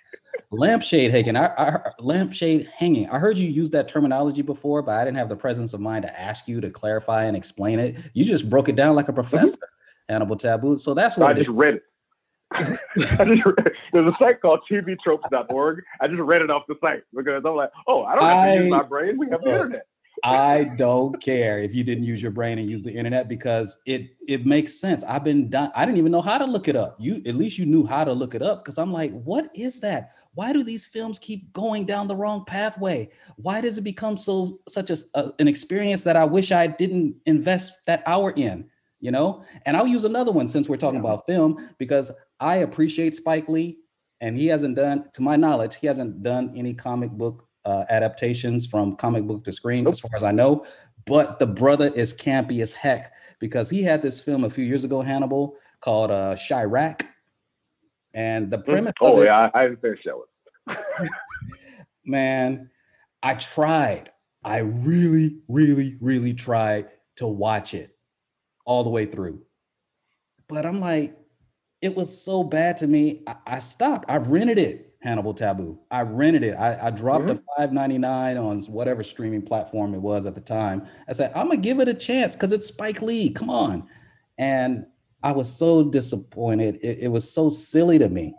Lampshade hanging. I, I lampshade hanging. I heard you use that terminology before, but I didn't have the presence of mind to ask you to clarify and explain it. You just broke it down like a mm-hmm. professor, Hannibal Tabu. So that's
I
what it
just read it. I just read, there's a site called tvtropes.org. I just read it off the site because I'm like, oh, I don't have to
I-
use my brain. We have the internet.
I don't care if you didn't use your brain and use the internet because it it makes sense. I've been done. I didn't even know how to look it up. You at least you knew how to look it up because I'm like, what is that? Why do these films keep going down the wrong pathway? Why does it become so such a, a- an experience that I wish I didn't invest that hour in? You know, and I'll use another one since we're talking about film because I appreciate Spike Lee, and he hasn't done, to my knowledge, he hasn't done any comic book uh, adaptations from comic book to screen, as far as I know. But the brother is campy as heck because he had this film a few years ago, Hannibal, called uh, Chi-Raq, and the premise. of
Oh
it,
yeah, I, I didn't finish that one.
man, I tried. I really, really, really tried to watch it all the way through. But I'm like, it was so bad to me. I, I stopped. I rented it, Hannibal Tabu. I rented it. I, I dropped
Mhm.
a $5.99 on whatever streaming platform it was at the time. I said, I'm gonna give it a chance because it's Spike Lee. Come on. And I was so disappointed. It, it was so silly to me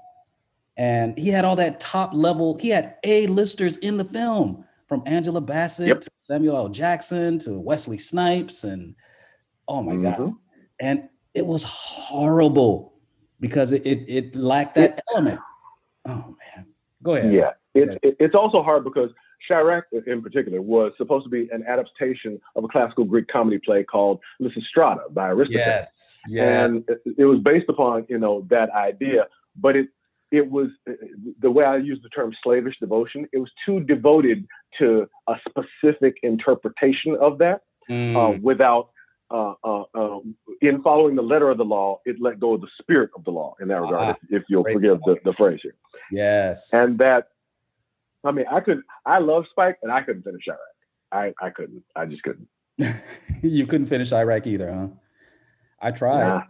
and he had all that top level he had a listers in the film from angela bassett
Yep.
to samuel l jackson to wesley snipes and oh my god
Mhm.
and it was horrible because it it, it lacked that element oh man. Go ahead.
Yeah, it's it, it's also hard because Chi-Raq, in particular, was supposed to be an adaptation of a classical Greek comedy play called Lysistrata by Aristophanes.
yes.
And it, it was based upon you know that idea but it it was the way i use the term slavish devotion it was too devoted to a specific interpretation of that
Mm,
uh, without uh, uh, um, in following the letter of the law it let go of the spirit of the law in that regard
Ah,
if, if you'll forgive the, the phrase here
yes
and that i mean i could i love spike and i couldn't finish Chi-Raq. i i couldn't i just couldn't
you couldn't finish iraq either huh i tried
Nah.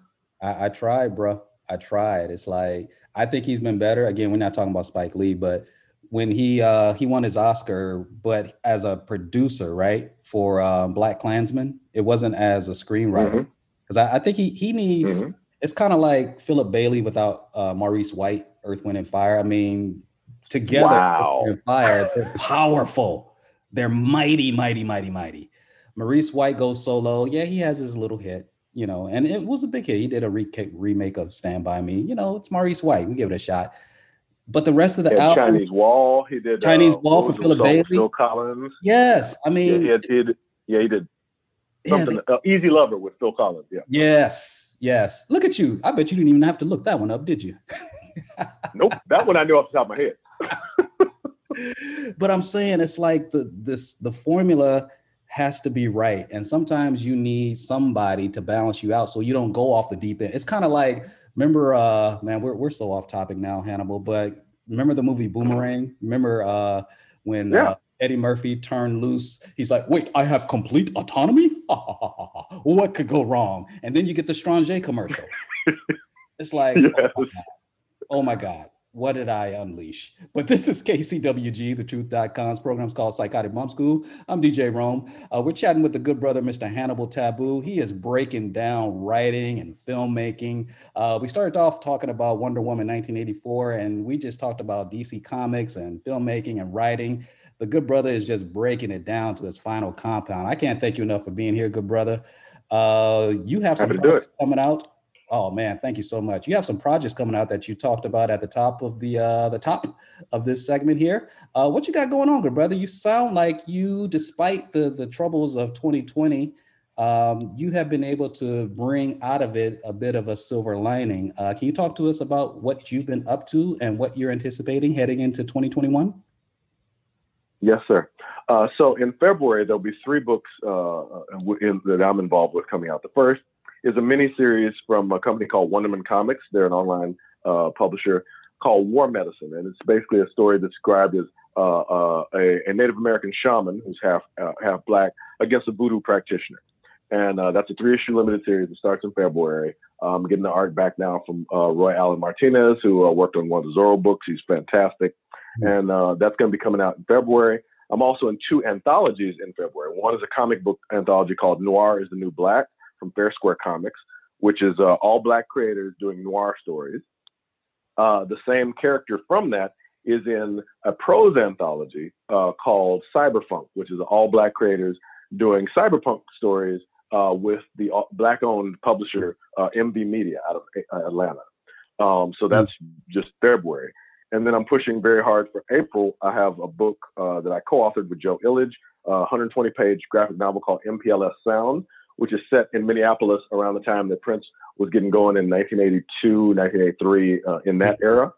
I, I tried, bro. I tried. It's like I think he's been better. Again, we're not talking about Spike Lee, but when he uh he won his Oscar, but as a producer, right, for uh, BlacKkKlansman, it wasn't as a screenwriter. Because I, I think he he needs.
Mhm.
It's kind of like Philip Bailey without uh, Maurice White, Earth, Wind, and Fire. I mean, together,
Wow.
Earth, Wind, and Fire, they're powerful. They're mighty, mighty, mighty, mighty. Maurice White goes solo. Yeah, he has his little hit, you know, and it was a big hit. He did a re- remake of Stand By Me. You know, it's Maurice White. We give it a shot. But the rest of the
He
album,
Chinese Wall. He did
Chinese
uh,
Wall for Philip Bailey.
Phil Collins.
yes, I mean,
he, had, he did, yeah, he did
yeah,
something. uh, Easy Lover with Phil Collins. Yeah.
yes, yes. Look at you. I bet you didn't even have to look that one up, did you?
Nope. that one I knew off the top of my head.
but I'm saying it's like the this the formula has to be right, and sometimes you need somebody to balance you out so you don't go off the deep end. It's kind of like remember, uh, man, we're we're so off topic now, Hannibal, but remember the movie Boomerang? Remember uh, when
Yeah.
uh, Eddie Murphy turned loose? He's like, "Wait, I have complete autonomy. what could go wrong?" And then you get the Strange commercial. It's like, oh, my God. oh my God, what did I unleash? But this is KCWG, the truth.com's program's called Psychotic Bump School. I'm DJ Rome. Uh, we're chatting with the good brother, Mr. Hannibal Tabu. He is breaking down writing and filmmaking. Uh, we started off talking about Wonder Woman 1984, and we just talked about DC Comics and filmmaking and writing. The good brother is just breaking it down to its final compound. I can't thank you enough for being here, good brother. Uh, you have some
Happy to do it.
projects coming out. Oh man, thank you so much. You have some projects coming out that you talked about at the top of the uh, the top of this segment here. Uh, what you got going on, good brother? You sound like you, despite the the troubles of 2020, um, you have been able to bring out of it a bit of a silver lining. Uh, can you talk to us about what you've been up to and what you're anticipating heading into 2021?
Yes, sir. Uh, so in February, there'll be three books uh, w- in, that I'm involved with coming out. The first is a mini series from a company called Wonderman Comics. They're an online uh, publisher called War Medicine, and it's basically a story described as uh, uh, a, a Native American shaman who's half uh, half black against a voodoo practitioner. And uh, that's a three issue limited series that starts in February. I'm getting the art back now from uh, Roy Allan Martinez, who uh, worked on one of the Zorro books. He's fantastic. And uh, that's going to be coming out in February. I'm also in two anthologies in February. One is a comic book anthology called Noir is the New Black from Fair Square Comics, which is uh, all black creators doing noir stories. Uh, the same character from that is in a prose anthology uh, called Cyberpunk, which is all black creators doing cyberpunk stories uh, with the black owned publisher uh, MV Media out of uh, Atlanta. Um, so that's just February. And then I'm pushing very hard for April. I have a book uh, that I co-authored with Joe Illidge, a 120 page graphic novel called MPLS Sound, which is set in Minneapolis around the time that Prince was getting going in 1982, 1983, uh, in that era.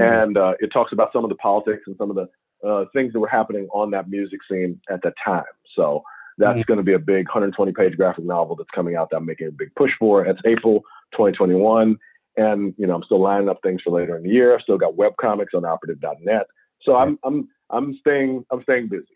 And uh, it talks about some of the politics and some of the uh, things that were happening on that music scene at that time. So that's
Mhm.
going to be a big 120 page graphic novel that's coming out that I'm making a big push for. It's April 2021. And, you know, I'm still lining up things for later in the year. I've still got webcomics on operative.net. So I'm, I'm, I'm staying, I'm staying busy.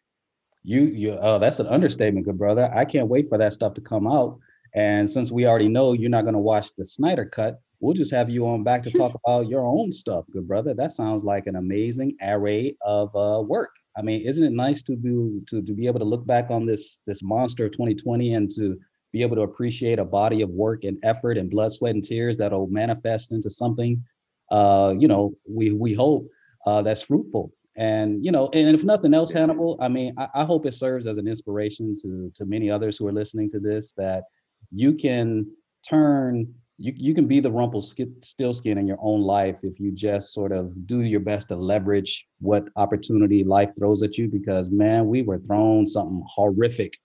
You, you, oh, that's an understatement, good brother. I can't wait for that stuff to come out. And since we already know you're not going to watch the Snyder cut, we'll just have you on back to talk about your own stuff, good brother. That sounds like an amazing array of uh, work. I mean, isn't it nice to do to, to be able to look back on this this monster of 2020 and to be able to appreciate a body of work and effort and blood, sweat, and tears that'll manifest into something, uh, you know, we we hope uh, that's fruitful. And you know, and if nothing else, Hannibal, I mean, I, I hope it serves as an inspiration to to many others who are listening to this that you can turn you, you can be the Rumpelstiltskin in your own life if you just sort of do your best to leverage what opportunity life throws at you because man we were thrown something horrific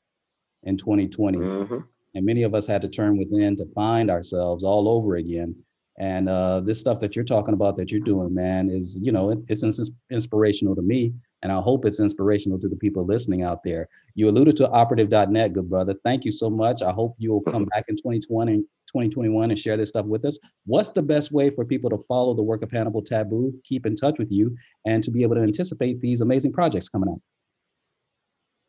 in 2020
Mhm.
and many of us had to turn within to find ourselves all over again and uh, this stuff that you're talking about that you're doing man is you know it, it's ins- inspirational to me. And i hope it's inspirational to the people listening out there. You alluded to operative.net good brother. Thank you so much. I hope you'll come back in 2020 2021 and share this stuff with us. What's the best way for people to follow the work of hannibal tabu keep in touch with you and to be able to anticipate these amazing projects coming out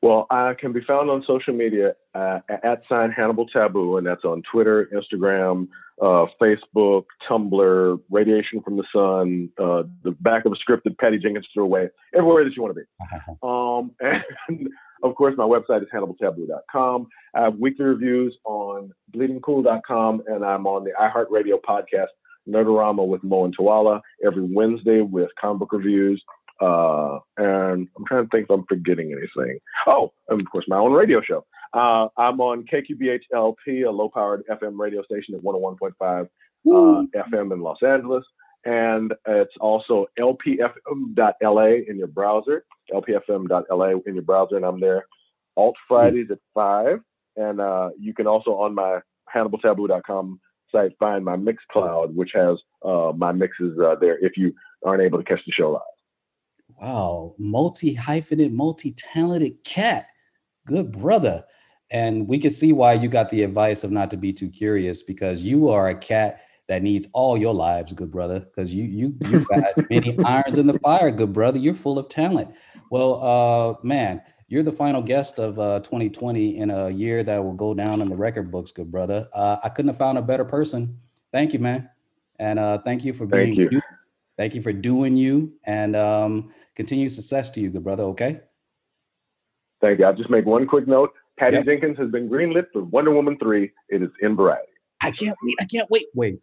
Well, I can be found on social media uh, at sign Hannibal Tabu, and that's on Twitter, Instagram, uh, Facebook, Tumblr, Radiation from the Sun, uh, the back of a scripted Patty Jenkins threw away, everywhere that you want to be. Um, and of course, my website is HannibalTabu.com. I have weekly reviews on BleedingCool.com, and I'm on the iHeartRadio podcast Nerd-O-Rama with Mo and Tawala every Wednesday with comic book reviews. Uh, and I'm trying to think if I'm forgetting anything. Oh, and of course, my own radio show. Uh, I'm on KQBH-LP, a low-powered FM radio station at 101.5 uh, FM in Los Angeles. And it's also lpfm.la in your browser, lpfm.la in your browser, and I'm there alt Fridays at 5. And uh, you can also on my HannibalTabu.com site find my Mixcloud, which has uh, my mixes uh, there if you aren't able to catch the show live.
Wow, multi hyphenate, multi talented cat. Good brother. And we can see why you got the advice of not to be too curious because you are a cat that needs all your lives, good brother. Because you you you got many irons in the fire, good brother. You're full of talent. Well, uh, man, you're the final guest of uh, 2020 in a year that will go down in the record books, good brother. Uh, I couldn't have found a better person. Thank you, man, and uh, thank you for being
Thank you.
Thank you for doing you, and um, continued success to you, good brother. Okay.
Thank you. I'll just make one quick note. Patty
Yep.
Jenkins has been greenlit for Wonder Woman 3. It is in variety.
I can't wait. I can't wait. Wait.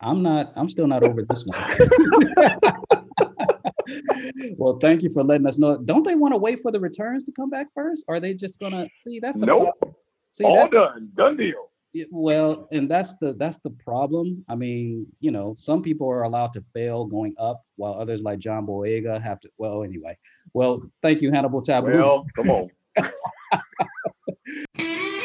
I'm not, I'm still not over this one. well, thank you for letting us know. Don't they want to wait for the returns to come back first? Or are they just gonna see that's the
Nope.
problem. See
All done. Done deal.
It- well, and that's the that's the problem. I mean, you know, some people are allowed to fail going up, while others like John Boyega have to. Well, anyway. Well, thank you, Hannibal Tabu.
Well, come on.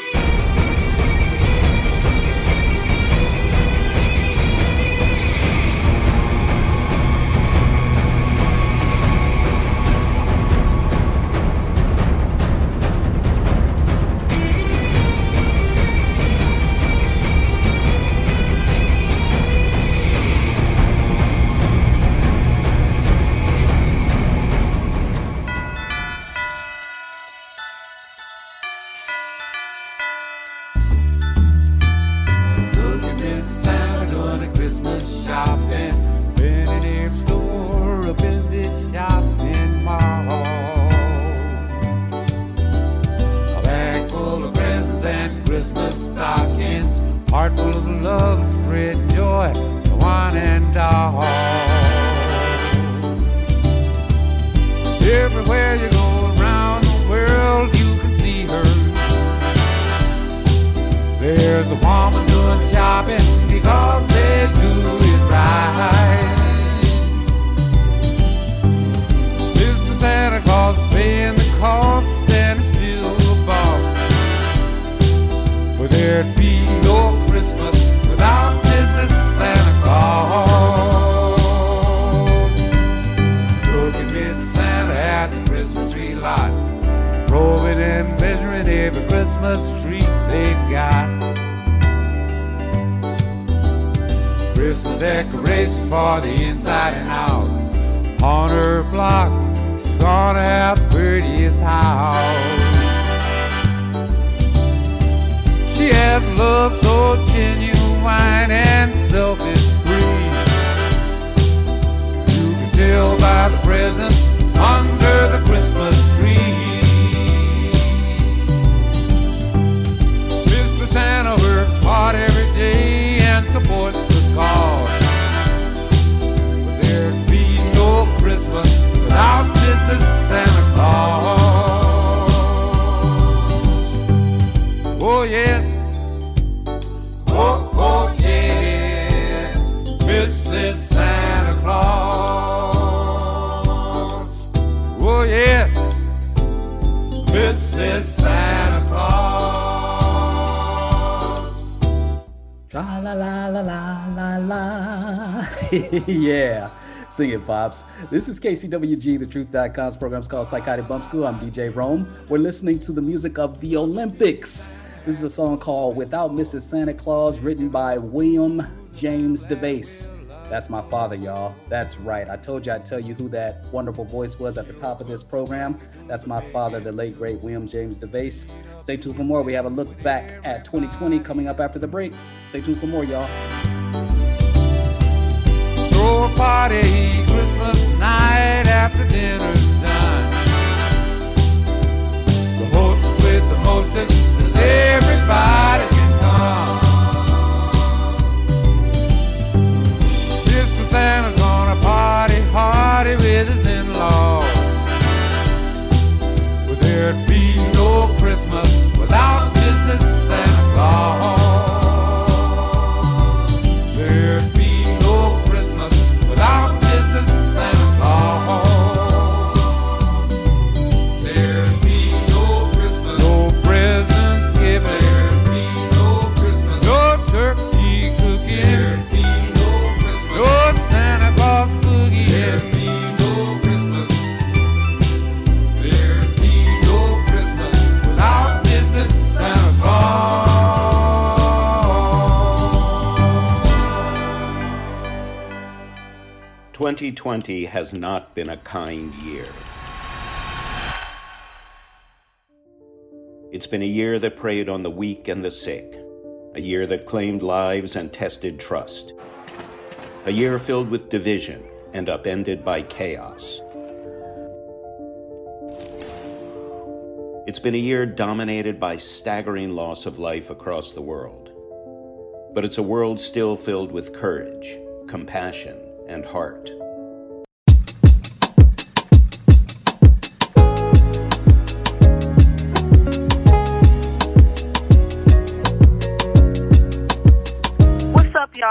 Christmas shopping. Been in every store up in this shopping mall. A bag full of presents and Christmas stockings. Heart full of love, spread joy to one and all. Everywhere you go around the world, you can see her. There's a woman doing shopping because Mr. Santa Claus paying the cost and is still the boss. There'd be no Christmas without Mrs. Santa Claus. Look at. Santa at the Christmas tree lot. And measuring every Christmas tree they've got. Decorations for the inside and out. On her block, she's gonna have the prettiest house. She has love so genuine and selfish free. You can tell by the presents under the Christmas tree. Mr. Santa works hard every day and supports the cause. Christmas without Mrs. Santa Claus. Oh yes. Oh, oh yes. Mrs. Santa Claus. Oh yes. Mrs. Santa Claus.
La la la la la la la. yeah. Sing it, Pops. This is KCWG, the truth.com's program's called Psychotic Bump School. I'm DJ Rome. We're listening to the music of the Olympics. This is a song called Without Mrs. Santa Claus, written by William James DeVase. That's my father, y'all. That's right. I told you I'd tell you who that wonderful voice was at the top of this program. That's my father, the late, great William James DeVase. Stay tuned for more. We have a look back at 2020 coming up after the break. Stay tuned for more, y'all.
A party Christmas night after dinner's done. The host with the mostest says everybody can come.
2020 has not been a kind year. It's been a year that preyed on the weak and the sick, a year that claimed lives and tested trust, a year filled with division and upended by chaos. It's been a year dominated by staggering loss of life across the world. But it's a world still filled with courage, compassion, and heart.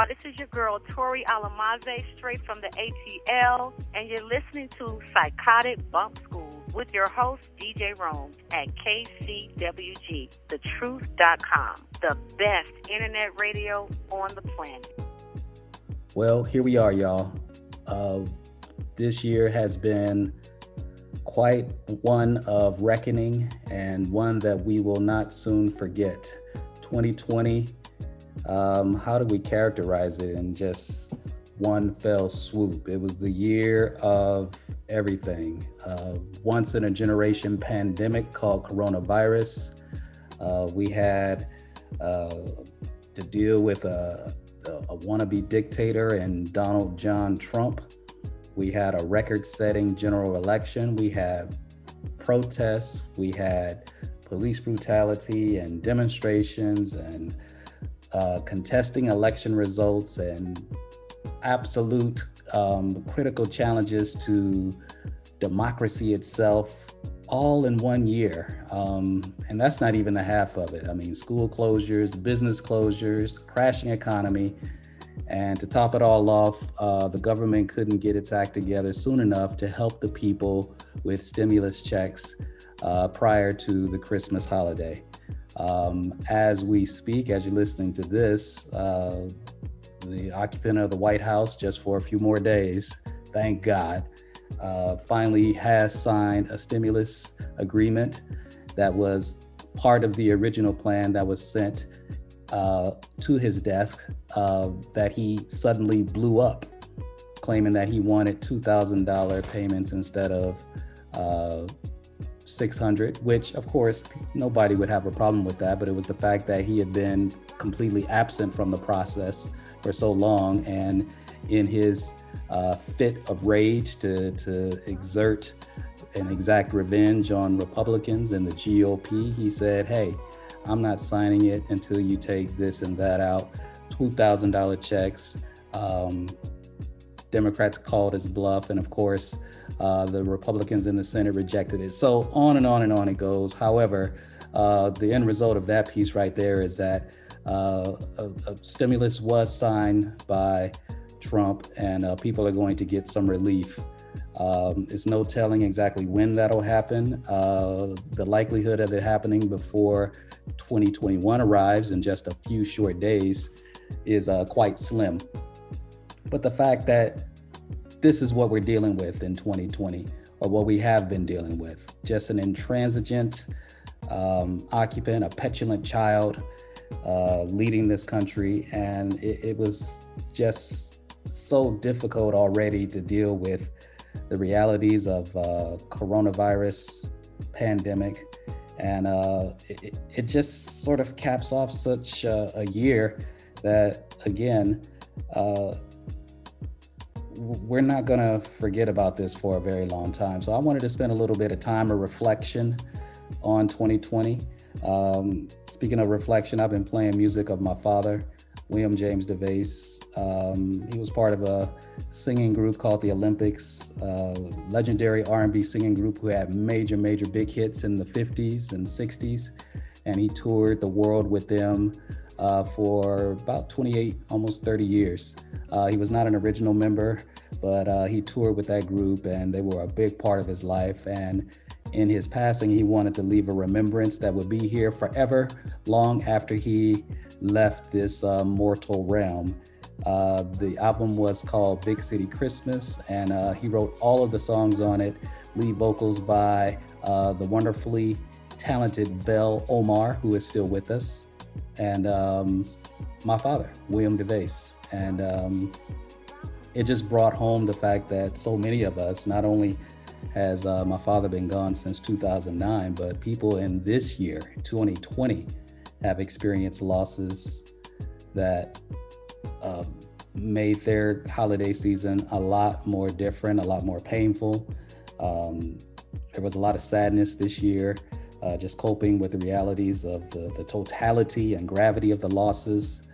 Y'all? This is your girl, Tori Alamaze, straight from the ATL, and you're listening to Psychotic Bump School with your host, DJ Rome, at KCWG, thetruth.com, the best internet radio on the planet.
Well, here we are, y'all. Uh, this year has been quite one of reckoning and one that we will not soon forget. 2020, um, how do we characterize it in just one fell swoop? It was the year of everything. Uh, once in a generation pandemic called coronavirus. Uh, we had uh, to deal with a, a, wannabe dictator and Donald John Trump. We had a record setting general election. We had protests. We had police brutality and demonstrations and uh, contesting election results and absolute um, critical challenges to democracy itself all in one year. Um, and that's not even the half of it. I mean, school closures, business closures, crashing economy. And to top it all off, uh, the government couldn't get its act together soon enough to help the people with stimulus checks uh, prior to the Christmas holiday. Um, as we speak, as you're listening to this, uh, the occupant of the White House, just for a few more days, thank God, uh, finally has signed a stimulus agreement that was part of the original plan that was sent uh, to his desk uh, that he suddenly blew up, claiming that he wanted $2,000 payments instead of uh, 600 which of course nobody would have a problem with that but it was the fact that he had been completely absent from the process for so long and in his uh, fit of rage to, to exert and exact revenge on republicans and the gop he said hey i'm not signing it until you take this and that out. $2000 checks um, democrats called his bluff and of course uh, the Republicans in the Senate rejected it. So on and on and on it goes. However, uh, the end result of that piece right there is that uh, a, a, stimulus was signed by Trump, and uh, people are going to get some relief. Um, it's no telling exactly when that'll happen. Uh, the likelihood of it happening before 2021 arrives in just a few short days is uh, quite slim. But the fact that this is what we're dealing with in 2020, or what we have been dealing with. Just an intransigent um, occupant, a petulant child uh, leading this country. And it, it, was just so difficult already to deal with the realities of uh, coronavirus pandemic. And uh, it, it, just sort of caps off such a, year that, again, uh, we're not going to forget about this for a very long time. So I wanted to spend a little bit of time of reflection on 2020. Um, speaking of reflection, I've been playing music of my father, William James DeVace. Um, he was part of a singing group called the Olympics, legendary R&B singing group who had major, major big hits in the 50s and 60s. And he toured the world with them uh, for about 28, almost 30 years. Uh, he was not an original member, but uh, he toured with that group and they were a big part of his life. And in his passing, he wanted to leave a remembrance that would be here forever, long after he left this uh, mortal realm. Uh, the album was called Big City Christmas, and uh, he wrote all of the songs on it, lead vocals by the wonderfully talented Belle Omar, who is still with us and um, my father, William DeVace. And um, it just brought home the fact that so many of us, not only has uh, my father been gone since 2009, but people in this year, 2020, have experienced losses that uh, made their holiday season a lot more different, a lot more painful. Um, there was a lot of sadness this year, uh, just coping with the realities of the, the totality and gravity of the losses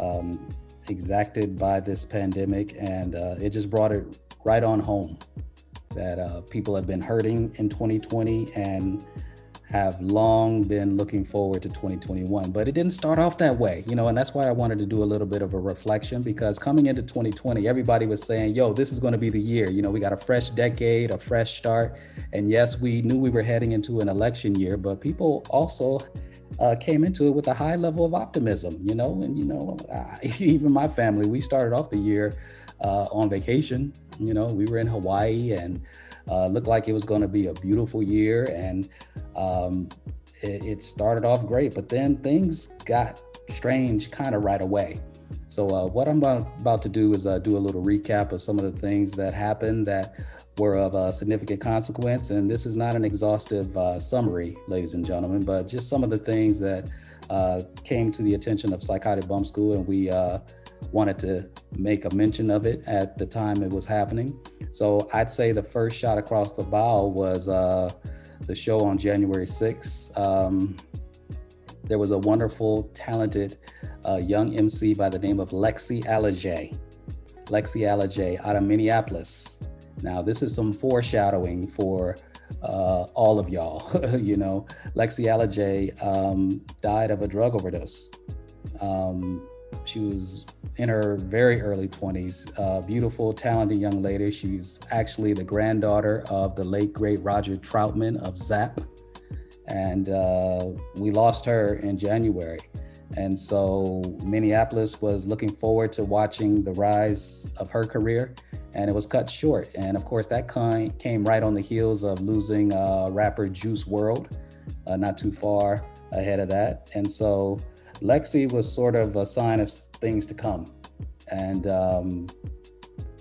um, exacted by this pandemic. And uh, it just brought it right on home that uh, people have been hurting in 2020 and have long been looking forward to 2021 but it didn't start off that way you know and that's why i wanted to do a little bit of a reflection because coming into 2020 everybody was saying yo this is going to be the year you know we got a fresh decade a fresh start and yes we knew we were heading into an election year but people also uh, came into it with a high level of optimism you know and you know even my family we started off the year uh, on vacation you know we were in hawaii and uh, looked like it was going to be a beautiful year, and um, it, it, started off great. But then things got strange kind of right away. So uh, what I'm about, to do is uh, do a little recap of some of the things that happened that were of uh, significant consequence. And this is not an exhaustive uh, summary, ladies and gentlemen, but just some of the things that uh, came to the attention of Psychotic Bump School, and we uh, wanted to make a mention of it at the time it was happening. So I'd say the first shot across the bow was uh, the show on January 6th. Um, there was a wonderful, talented uh, young MC by the name of Lexii Alijai. Lexii Alijai out of Minneapolis. Now, this is some foreshadowing for uh, all of y'all. you know, Lexii Alijai um, died of a drug overdose. Um, she was in her very early 20s. Uh, beautiful, talented young lady. She's actually the granddaughter of the late, great Roger Troutman of Zapp. And uh, we lost her in January. And so Minneapolis was looking forward to watching the rise of her career, and it was cut short. And of course, that kind came right on the heels of losing uh, rapper Juice WRLD, uh, not too far ahead of that. And so Lexii was sort of a sign of things to come, and um,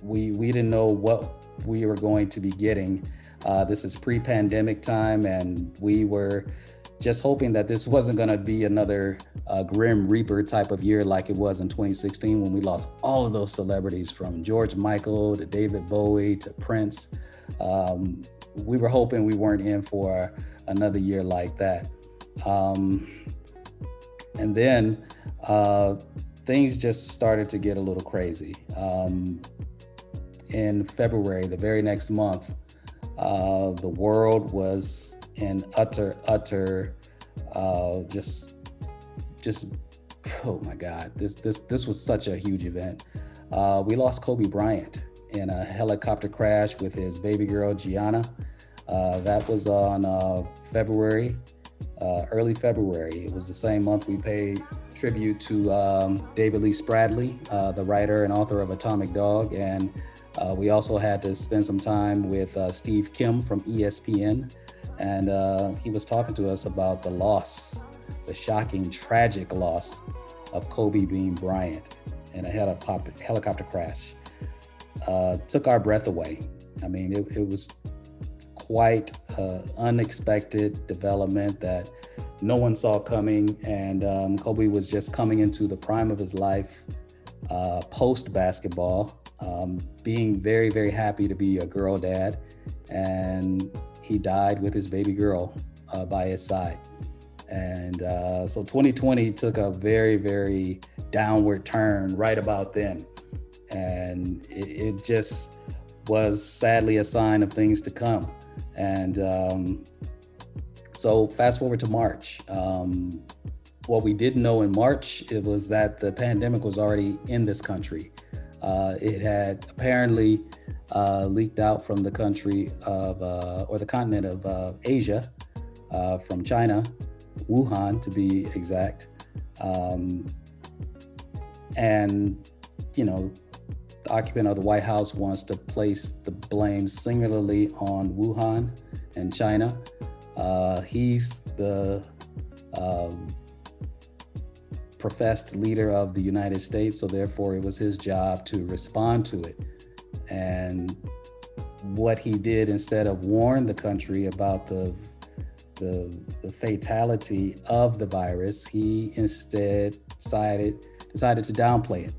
we we didn't know what we were going to be getting. Uh, this is pre-pandemic time, and we were just hoping that this wasn't going to be another uh, grim reaper type of year like it was in 2016 when we lost all of those celebrities from George Michael to David Bowie to Prince. Um, we were hoping we weren't in for another year like that. Um, and then uh, things just started to get a little crazy. Um, in February, the very next month, uh, the world was in utter, utter, uh, just, just, oh my God, this, this, this was such a huge event. Uh, we lost Kobe Bryant in a helicopter crash with his baby girl Gianna. Uh, that was on uh, February uh, early February. It was the same month we paid tribute to um, David Lee Spradley, uh, the writer and author of Atomic Dog. And uh, we also had to spend some time with uh, Steve Kim from ESPN. And uh, he was talking to us about the loss, the shocking, tragic loss of Kobe Bean Bryant in a helicopter, helicopter crash. Uh, took our breath away. I mean, it, it was quite uh, unexpected development that no one saw coming. And um, Kobe was just coming into the prime of his life uh, post basketball, um, being very, very happy to be a girl dad. And he died with his baby girl uh, by his side. And uh, so 2020 took a very, very downward turn right about then. And it, it just was sadly a sign of things to come. And um, so fast forward to March. Um, what we didn't know in March it was that the pandemic was already in this country. Uh, it had apparently uh, leaked out from the country of, uh, or the continent of uh, Asia, uh, from China, Wuhan to be exact. Um, and, you know, the occupant of the White House wants to place the blame singularly on Wuhan and China. Uh, he's the um, professed leader of the United States, so therefore it was his job to respond to it. And what he did instead of warn the country about the the, the fatality of the virus, he instead decided decided to downplay it,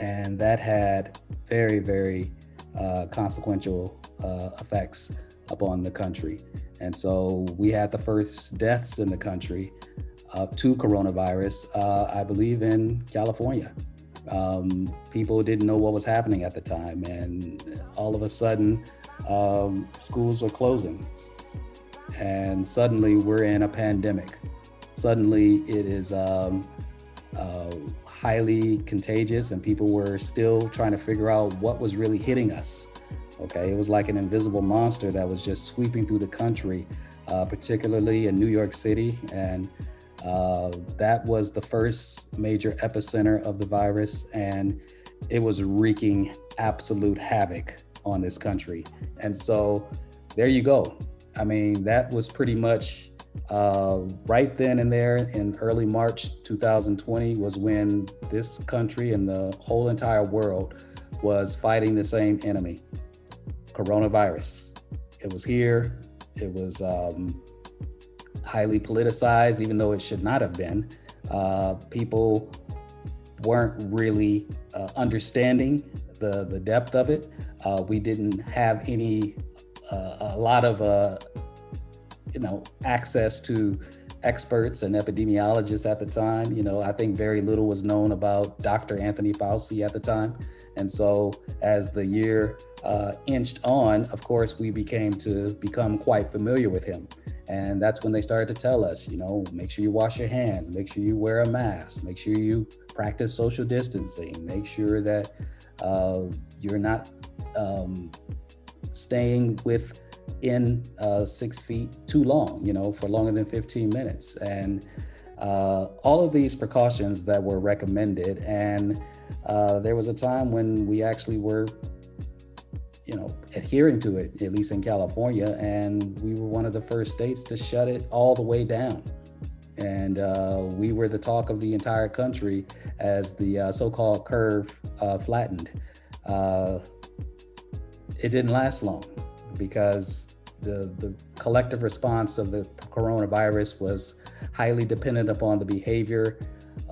and that had very very uh, consequential uh, effects upon the country. And so we had the first deaths in the country uh, to coronavirus, uh, I believe, in California. Um, people didn't know what was happening at the time, and all of a sudden, um, schools were closing. And suddenly, we're in a pandemic. Suddenly, it is um, uh, highly contagious, and people were still trying to figure out what was really hitting us. Okay, it was like an invisible monster that was just sweeping through the country, uh, particularly in New York City. And uh, that was the first major epicenter of the virus, and it was wreaking absolute havoc on this country. And so there you go. I mean, that was pretty much uh, right then and there in early March 2020 was when this country and the whole entire world was fighting the same enemy coronavirus. It was here. It was um, highly politicized, even though it should not have been. Uh, people weren't really uh, understanding the, the depth of it. Uh, we didn't have any, uh, a lot of, uh, you know, access to experts and epidemiologists at the time. You know, I think very little was known about Dr. Anthony Fauci at the time. And so as the year uh, inched on, of course, we became to become quite familiar with him. And that's when they started to tell us, you know, make sure you wash your hands, make sure you wear a mask, make sure you practice social distancing, make sure that uh, you're not um, staying within uh, six feet too long, you know, for longer than 15 minutes. And uh, all of these precautions that were recommended. And uh, there was a time when we actually were you know, adhering to it, at least in California. And we were one of the first states to shut it all the way down. And uh, we were the talk of the entire country as the uh, so called curve uh, flattened. It didn't last long because the, the collective response of the coronavirus was highly dependent upon the behavior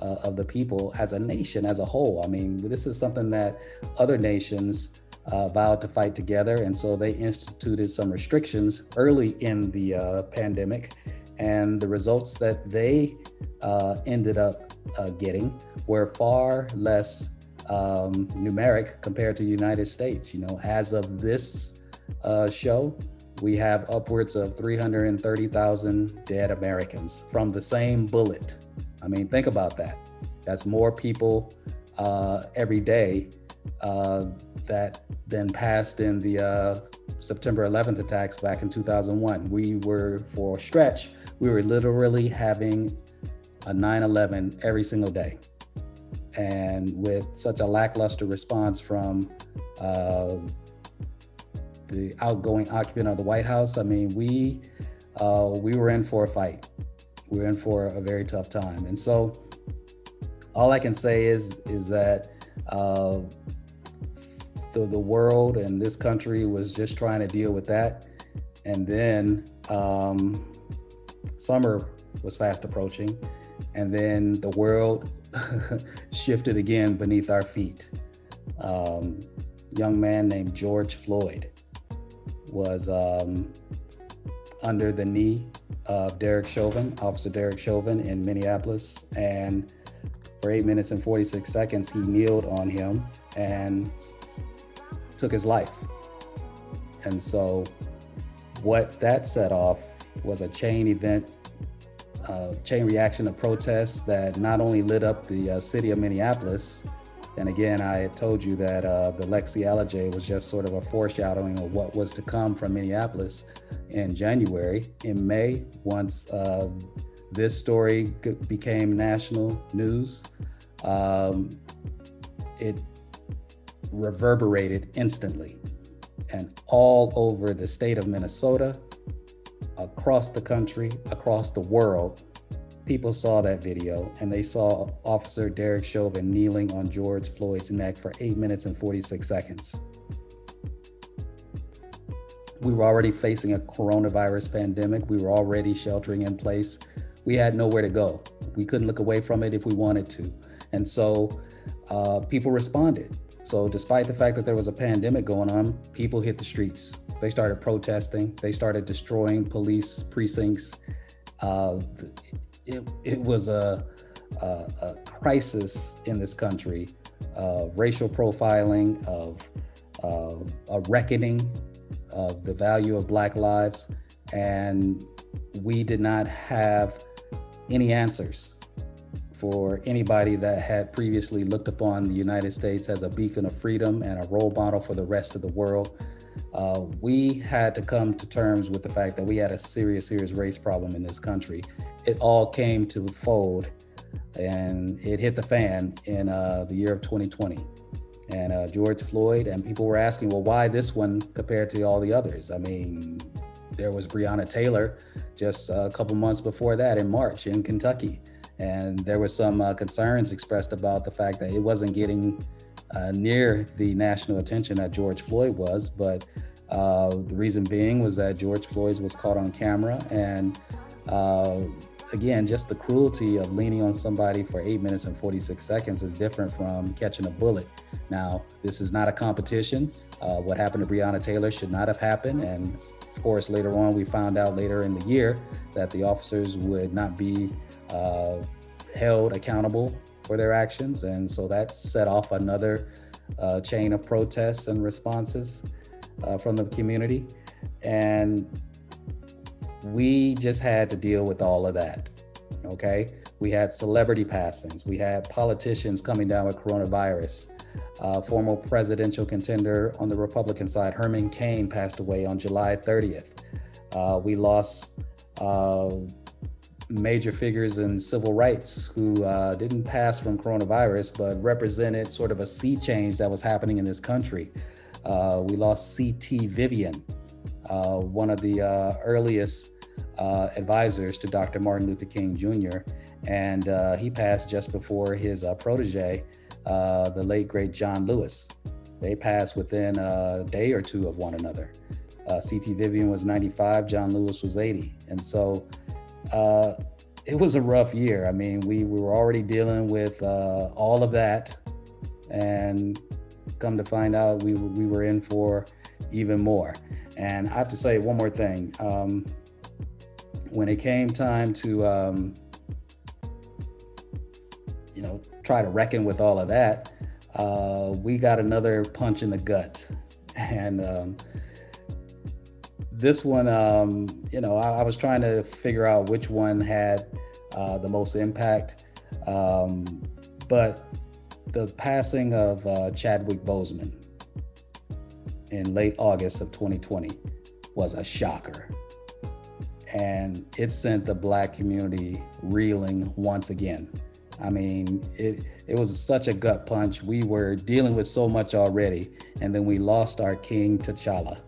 uh, of the people as a nation as a whole. I mean, this is something that other nations uh, vowed to fight together. And so they instituted some restrictions early in the uh, pandemic. And the results that they uh, ended up uh, getting were far less um, numeric compared to the United States. You know, as of this uh, show, we have upwards of 330,000 dead Americans from the same bullet. I mean, think about that. That's more people uh, every day uh, that then passed in the uh, September 11th attacks back in 2001. We were, for a stretch, we were literally having a 9 11 every single day. And with such a lackluster response from uh, the outgoing occupant of the White House, I mean, we uh, we were in for a fight. We were in for a very tough time. And so, all I can say is is that uh, the, the world and this country was just trying to deal with that. And then um, summer was fast approaching. And then the world shifted again beneath our feet. Um, young man named George Floyd was um, under the knee of Derek Chauvin, Officer Derek Chauvin in Minneapolis. And for eight minutes and 46 seconds, he kneeled on him and took his life. And so, what that set off was a chain event, uh, chain reaction of protests that not only lit up the uh, city of Minneapolis, and again, I had told you that uh, the Lexii Alijai was just sort of a foreshadowing of what was to come from Minneapolis in January. In May, once uh, this story became national news, um, it reverberated instantly. And all over the state of Minnesota, across the country, across the world, people saw that video and they saw Officer Derek Chauvin kneeling on George Floyd's neck for eight minutes and 46 seconds. We were already facing a coronavirus pandemic. We were already sheltering in place. We had nowhere to go. We couldn't look away from it if we wanted to. And so uh, people responded. So, despite the fact that there was a pandemic going on, people hit the streets. They started protesting, they started destroying police precincts. Uh, it, it was a, a, a crisis in this country of racial profiling, of uh, a reckoning of the value of Black lives. And we did not have any answers for anybody that had previously looked upon the United States as a beacon of freedom and a role model for the rest of the world. Uh, we had to come to terms with the fact that we had a serious, serious race problem in this country. It all came to fold and it hit the fan in uh, the year of 2020. And uh, George Floyd, and people were asking, well, why this one compared to all the others? I mean, there was Breonna Taylor just a couple months before that in March in Kentucky. And there were some uh, concerns expressed about the fact that it wasn't getting uh, near the national attention that George Floyd was. But uh, the reason being was that George Floyd was caught on camera. And uh, again, just the cruelty of leaning on somebody for eight minutes and 46 seconds is different from catching a bullet. Now, this is not a competition. Uh, what happened to Breonna Taylor should not have happened. And of course, later on, we found out later in the year that the officers would not be uh, held accountable for their actions. And so that set off another uh, chain of protests and responses uh, from the community. And we just had to deal with all of that. Okay. We had celebrity passings, we had politicians coming down with coronavirus. Uh, former presidential contender on the Republican side, Herman Cain, passed away on July 30th. Uh, we lost uh, major figures in civil rights who uh, didn't pass from coronavirus, but represented sort of a sea change that was happening in this country. Uh, we lost C.T. Vivian, one of the uh, earliest uh, advisors to Dr. Martin Luther King Jr., and uh, he passed just before his protege, the late great John Lewis. They passed within a day or two of one another. C.T. Vivian was 95, John Lewis was 80. And so uh, it was a rough year. I mean, we, we were already dealing with uh, all of that, and come to find out, we, we were in for even more. And I have to say one more thing. Um, when it came time to, um, you know, try to reckon with all of that, uh, we got another punch in the gut. And um, this one, um, you know, I, I, was trying to figure out which one had uh, the most impact. Um, but the passing of uh, Chadwick Boseman in late August of 2020 was a shocker. And it sent the Black community reeling once again. I mean, it, it was such a gut punch. We were dealing with so much already, and then we lost our king, T'Challa.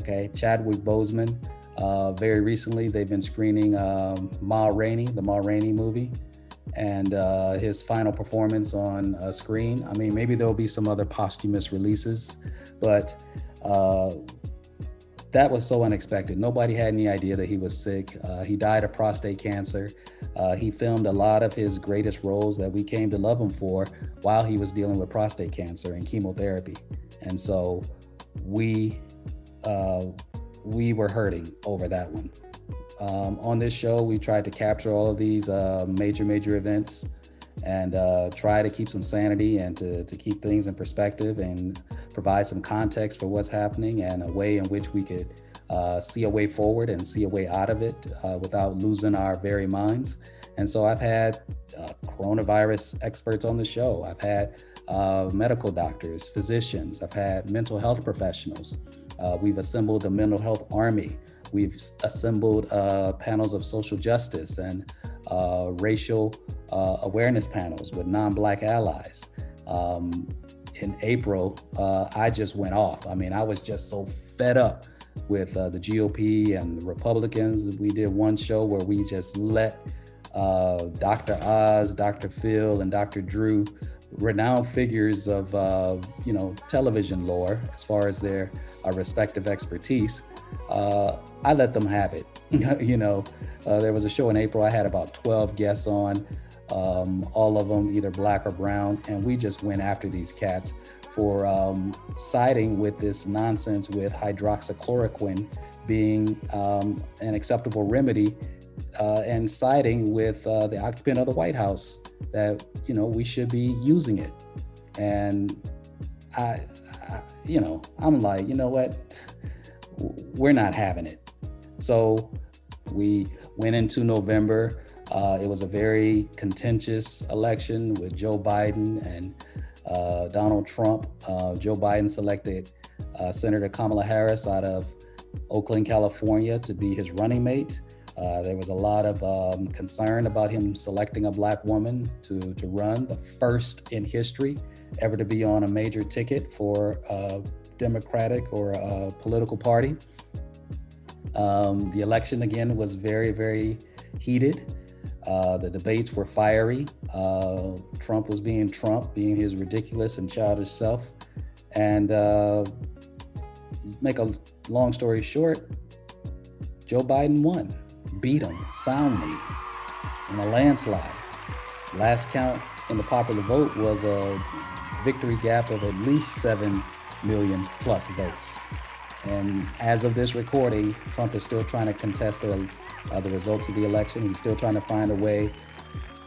Okay, Chadwick Boseman. Uh, very recently, they've been screening um, Ma Rainey, the Ma Rainey movie, and uh, his final performance on a screen. I mean, maybe there'll be some other posthumous releases, but uh, that was so unexpected. Nobody had any idea that he was sick. Uh, he died of prostate cancer. Uh, he filmed a lot of his greatest roles that we came to love him for while he was dealing with prostate cancer and chemotherapy. And so we uh, we were hurting over that one. Um, on this show, we tried to capture all of these uh, major, major events and uh, try to keep some sanity and to, to keep things in perspective and provide some context for what's happening and a way in which we could uh, see a way forward and see a way out of it uh, without losing our very minds. And so I've had uh, coronavirus experts on the show. I've had uh, medical doctors, physicians. I've had mental health professionals. Uh, we've assembled a mental health army. We've assembled panels of social justice and uh, racial uh, awareness panels with non Black allies. Um, in April, uh, I just went off. I mean, I was just so fed up with uh, the GOP and the Republicans. We did one show where we just let uh, Dr. Oz, Dr. Phil, and Dr. Drew, renowned figures of uh, you know television lore as far as their respective expertise. Uh, I let them have it. you know, uh, there was a show in April. I had about 12 guests on, um, all of them either black or brown, and we just went after these cats for um, siding with this nonsense with hydroxychloroquine being um, an acceptable remedy uh, and siding with uh, the occupant of the White House that you know we should be using it. And I, I, you know, I'm like, you know what, we're not having it. So we went into November. Uh, it was a very contentious election with Joe Biden and uh, Donald Trump. Uh, Joe Biden selected uh, Senator Kamala Harris out of Oakland, California, to be his running mate. Uh, there was a lot of um, concern about him selecting a black woman to, to run, the first in history ever to be on a major ticket for a Democratic or a political party. Um, the election again was very, very heated. Uh, the debates were fiery. Uh, Trump was being Trump, being his ridiculous and childish self. And uh, make a long story short, Joe Biden won, beat him soundly in a landslide. Last count in the popular vote was a victory gap of at least 7 million plus votes. And as of this recording, Trump is still trying to contest the, uh, the results of the election. He's still trying to find a way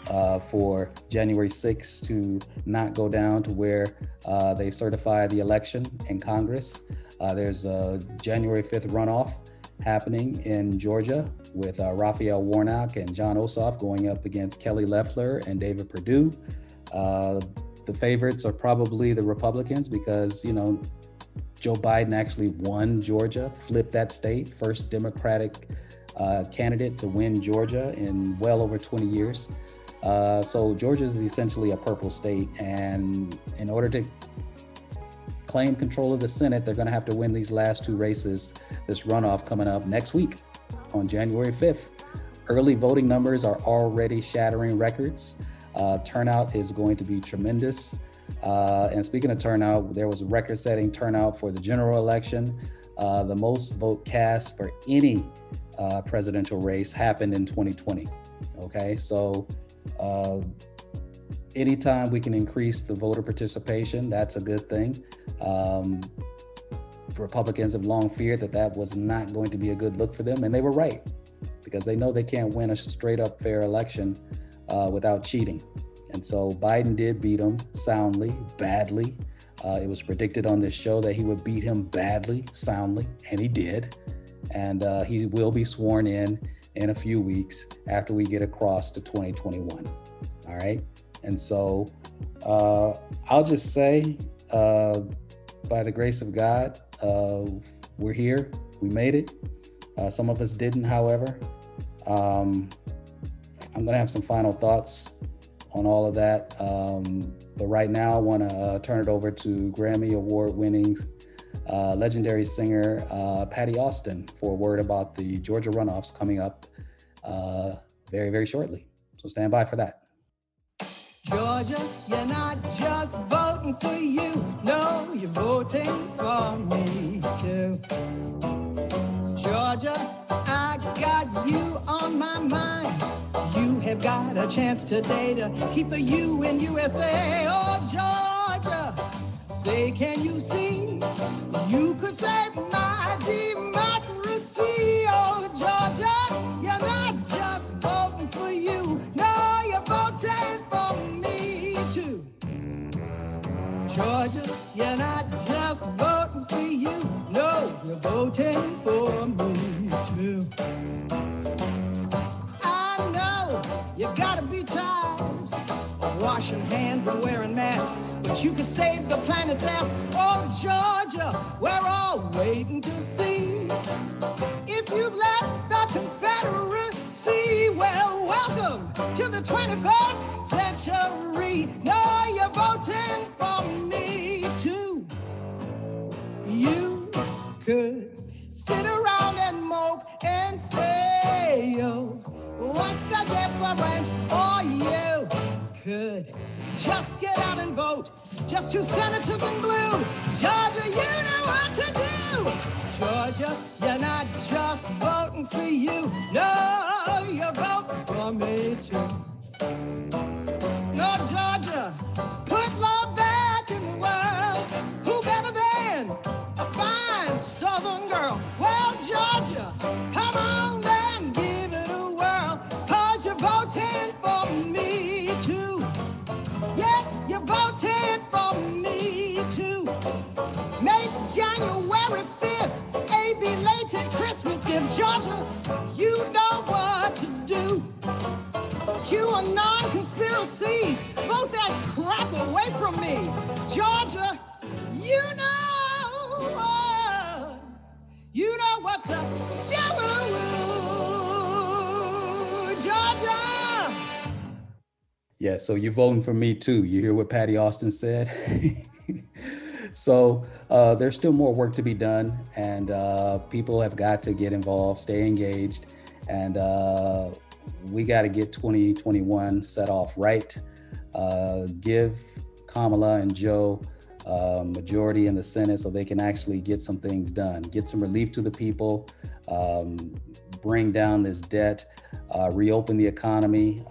uh, for January 6th to not go down to where uh, they certify the election in Congress. Uh, there's a January 5th runoff happening in Georgia with uh, Raphael Warnock and Jon Ossoff going up against Kelly Loeffler and David Perdue. The favorites are probably the Republicans because, you know, Joe Biden actually won Georgia, flipped that state, first Democratic uh, candidate to win Georgia in well over 20 years. Uh, so Georgia is essentially a purple state, and in order to claim control of the Senate, they're going to have to win these last two races. This runoff coming up next week on January 5th. Early voting numbers are already shattering records. Uh, turnout is going to be tremendous. Uh, and speaking of turnout, there was a record setting turnout for the general election. Uh, the most vote cast for any uh, presidential race happened in 2020. Okay, so uh, anytime we can increase the voter participation, that's a good thing. Um, Republicans have long feared that that was not going to be a good look for them, and they were right because they know they can't win a straight up fair election uh, without cheating. And so Biden did beat him soundly, badly. Uh, it was predicted on this show that he would beat him badly, soundly, and he did. And uh, he will be sworn in in a few weeks after we get across to 2021. All right. And so uh, I'll just say, uh, by the grace of God, uh, we're here. We made it. Uh, some of us didn't, however. Um, I'm going to have some final thoughts on all of that. Um, but right now, I want to uh, turn it over to Grammy Award winning uh, legendary singer uh, Patti Austin for a word about the Georgia runoffs coming up uh, very, very shortly. So stand by for that.
Georgia, you're not just voting for you. No, you're voting for me too. Georgia, I got you on my mind. You have got a chance today to keep a U in USA. Oh, Georgia, say, can you see? You could save my democracy. Oh, Georgia, you're not just voting for you. No, you're voting for me too. Georgia, you're not just voting for you. No, you're voting for me too. Washing hands and wearing masks, but you could save the planet's ass. Oh, Georgia, we're all waiting to see if you've left the Confederacy. Well, welcome to the 21st century. No, you're voting for me too. You could sit around and mope and say, oh, what's the difference. Or you could just get out and vote. Just two senators in blue. Georgia, you know what to do. Georgia, you're not just voting for you. No, you're voting for me too. Belated Christmas gift. Georgia, you know what to do. QAnon conspiracies. Vote that crap away from me. Georgia, you know, uh, you know what to do. Georgia.
Yeah, so you're voting for me too. You hear what Patti Austin said? so uh, there's still more work to be done, and uh, people have got to get involved, stay engaged, and uh, we got to get 2021 set off right. Uh, give Kamala and Joe uh, majority in the Senate so they can actually get some things done, get some relief to the people, um, bring down this debt, uh, reopen the economy.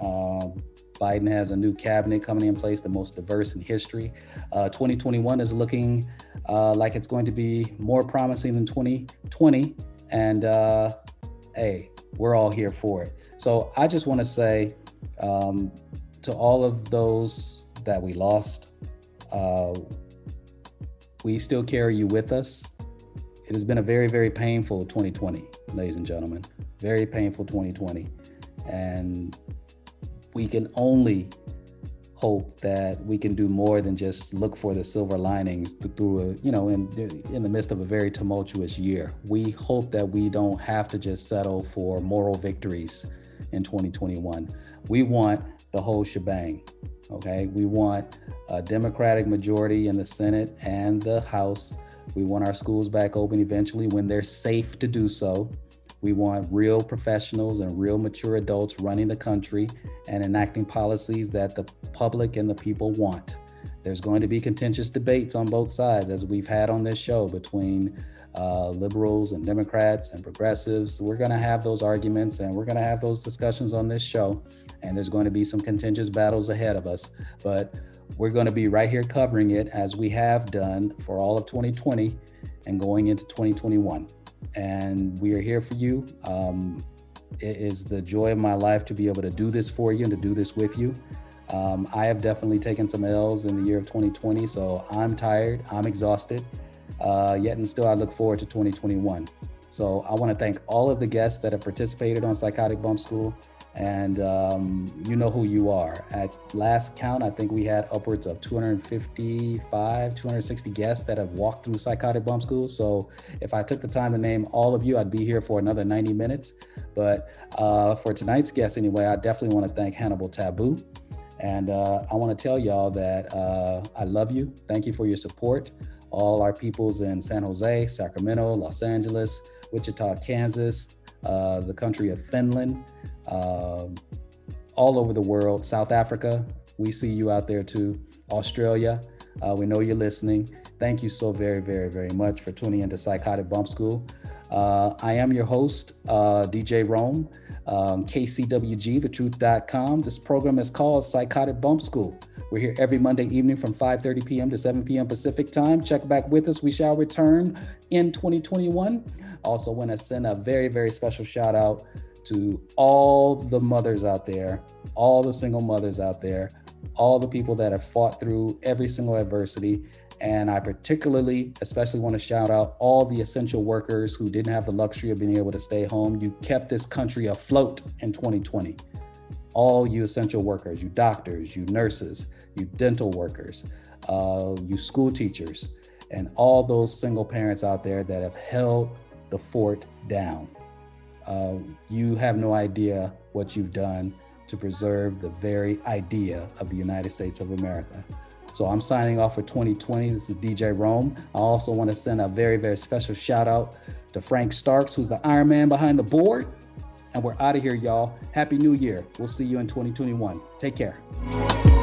Biden has a new cabinet coming in place, the most diverse in history. Uh, 2021 is looking uh, like it's going to be more promising than 2020. And uh, hey, we're all here for it. So I just want to say um, to all of those that we lost, uh, we still carry you with us. It has been a very, very painful 2020, ladies and gentlemen. Very painful 2020. And we can only hope that we can do more than just look for the silver linings through a, you know, in, in the midst of a very tumultuous year. We hope that we don't have to just settle for moral victories in 2021. We want the whole shebang. Okay. We want a Democratic majority in the Senate and the House. We want our schools back open eventually when they're safe to do so. We want real professionals and real mature adults running the country and enacting policies that the public and the people want. There's going to be contentious debates on both sides, as we've had on this show between uh, liberals and Democrats and progressives. We're going to have those arguments and we're going to have those discussions on this show. And there's going to be some contentious battles ahead of us. But we're going to be right here covering it as we have done for all of 2020 and going into 2021 and we are here for you. Um, it is the joy of my life to be able to do this for you and to do this with you. Um, I have definitely taken some L's in the year of 2020, so I'm tired, I'm exhausted. Uh, yet and still, I look forward to 2021. So I want to thank all of the guests that have participated on Psychotic Bump School and um, you know who you are. At last count, I think we had upwards of 255, 260 guests that have walked through Psychotic Bump School. So if I took the time to name all of you, I'd be here for another 90 minutes. But uh, for tonight's guest, anyway, I definitely want to thank Hannibal Tabu. And uh, I want to tell y'all that uh, I love you. Thank you for your support. All our peoples in San Jose, Sacramento, Los Angeles, Wichita, Kansas, uh, the country of Finland, uh, all over the world, South Africa. We see you out there too. Australia, uh, we know you're listening. Thank you so very, very, very much for tuning into Psychotic Bump School. Uh, I am your host, uh, DJ Rome, um, KCWG, thetruth.com. This program is called Psychotic Bump School. We're here every Monday evening from 5:30 p.m. to 7 p.m. Pacific time. Check back with us. We shall return in 2021. Also, want to send a very, very special shout out to all the mothers out there, all the single mothers out there, all the people that have fought through every single adversity. And I particularly, especially want to shout out all the essential workers who didn't have the luxury of being able to stay home. You kept this country afloat in 2020. All you essential workers, you doctors, you nurses, you dental workers, uh, you school teachers, and all those single parents out there that have held the fort down. Uh, you have no idea what you've done to preserve the very idea of the United States of America. So I'm signing off for 2020. This is DJ Rome. I also want to send a very, very special shout out to Frank Starks, who's the Iron Man behind the board. And we're out of here, y'all. Happy New Year. We'll see you in 2021. Take care.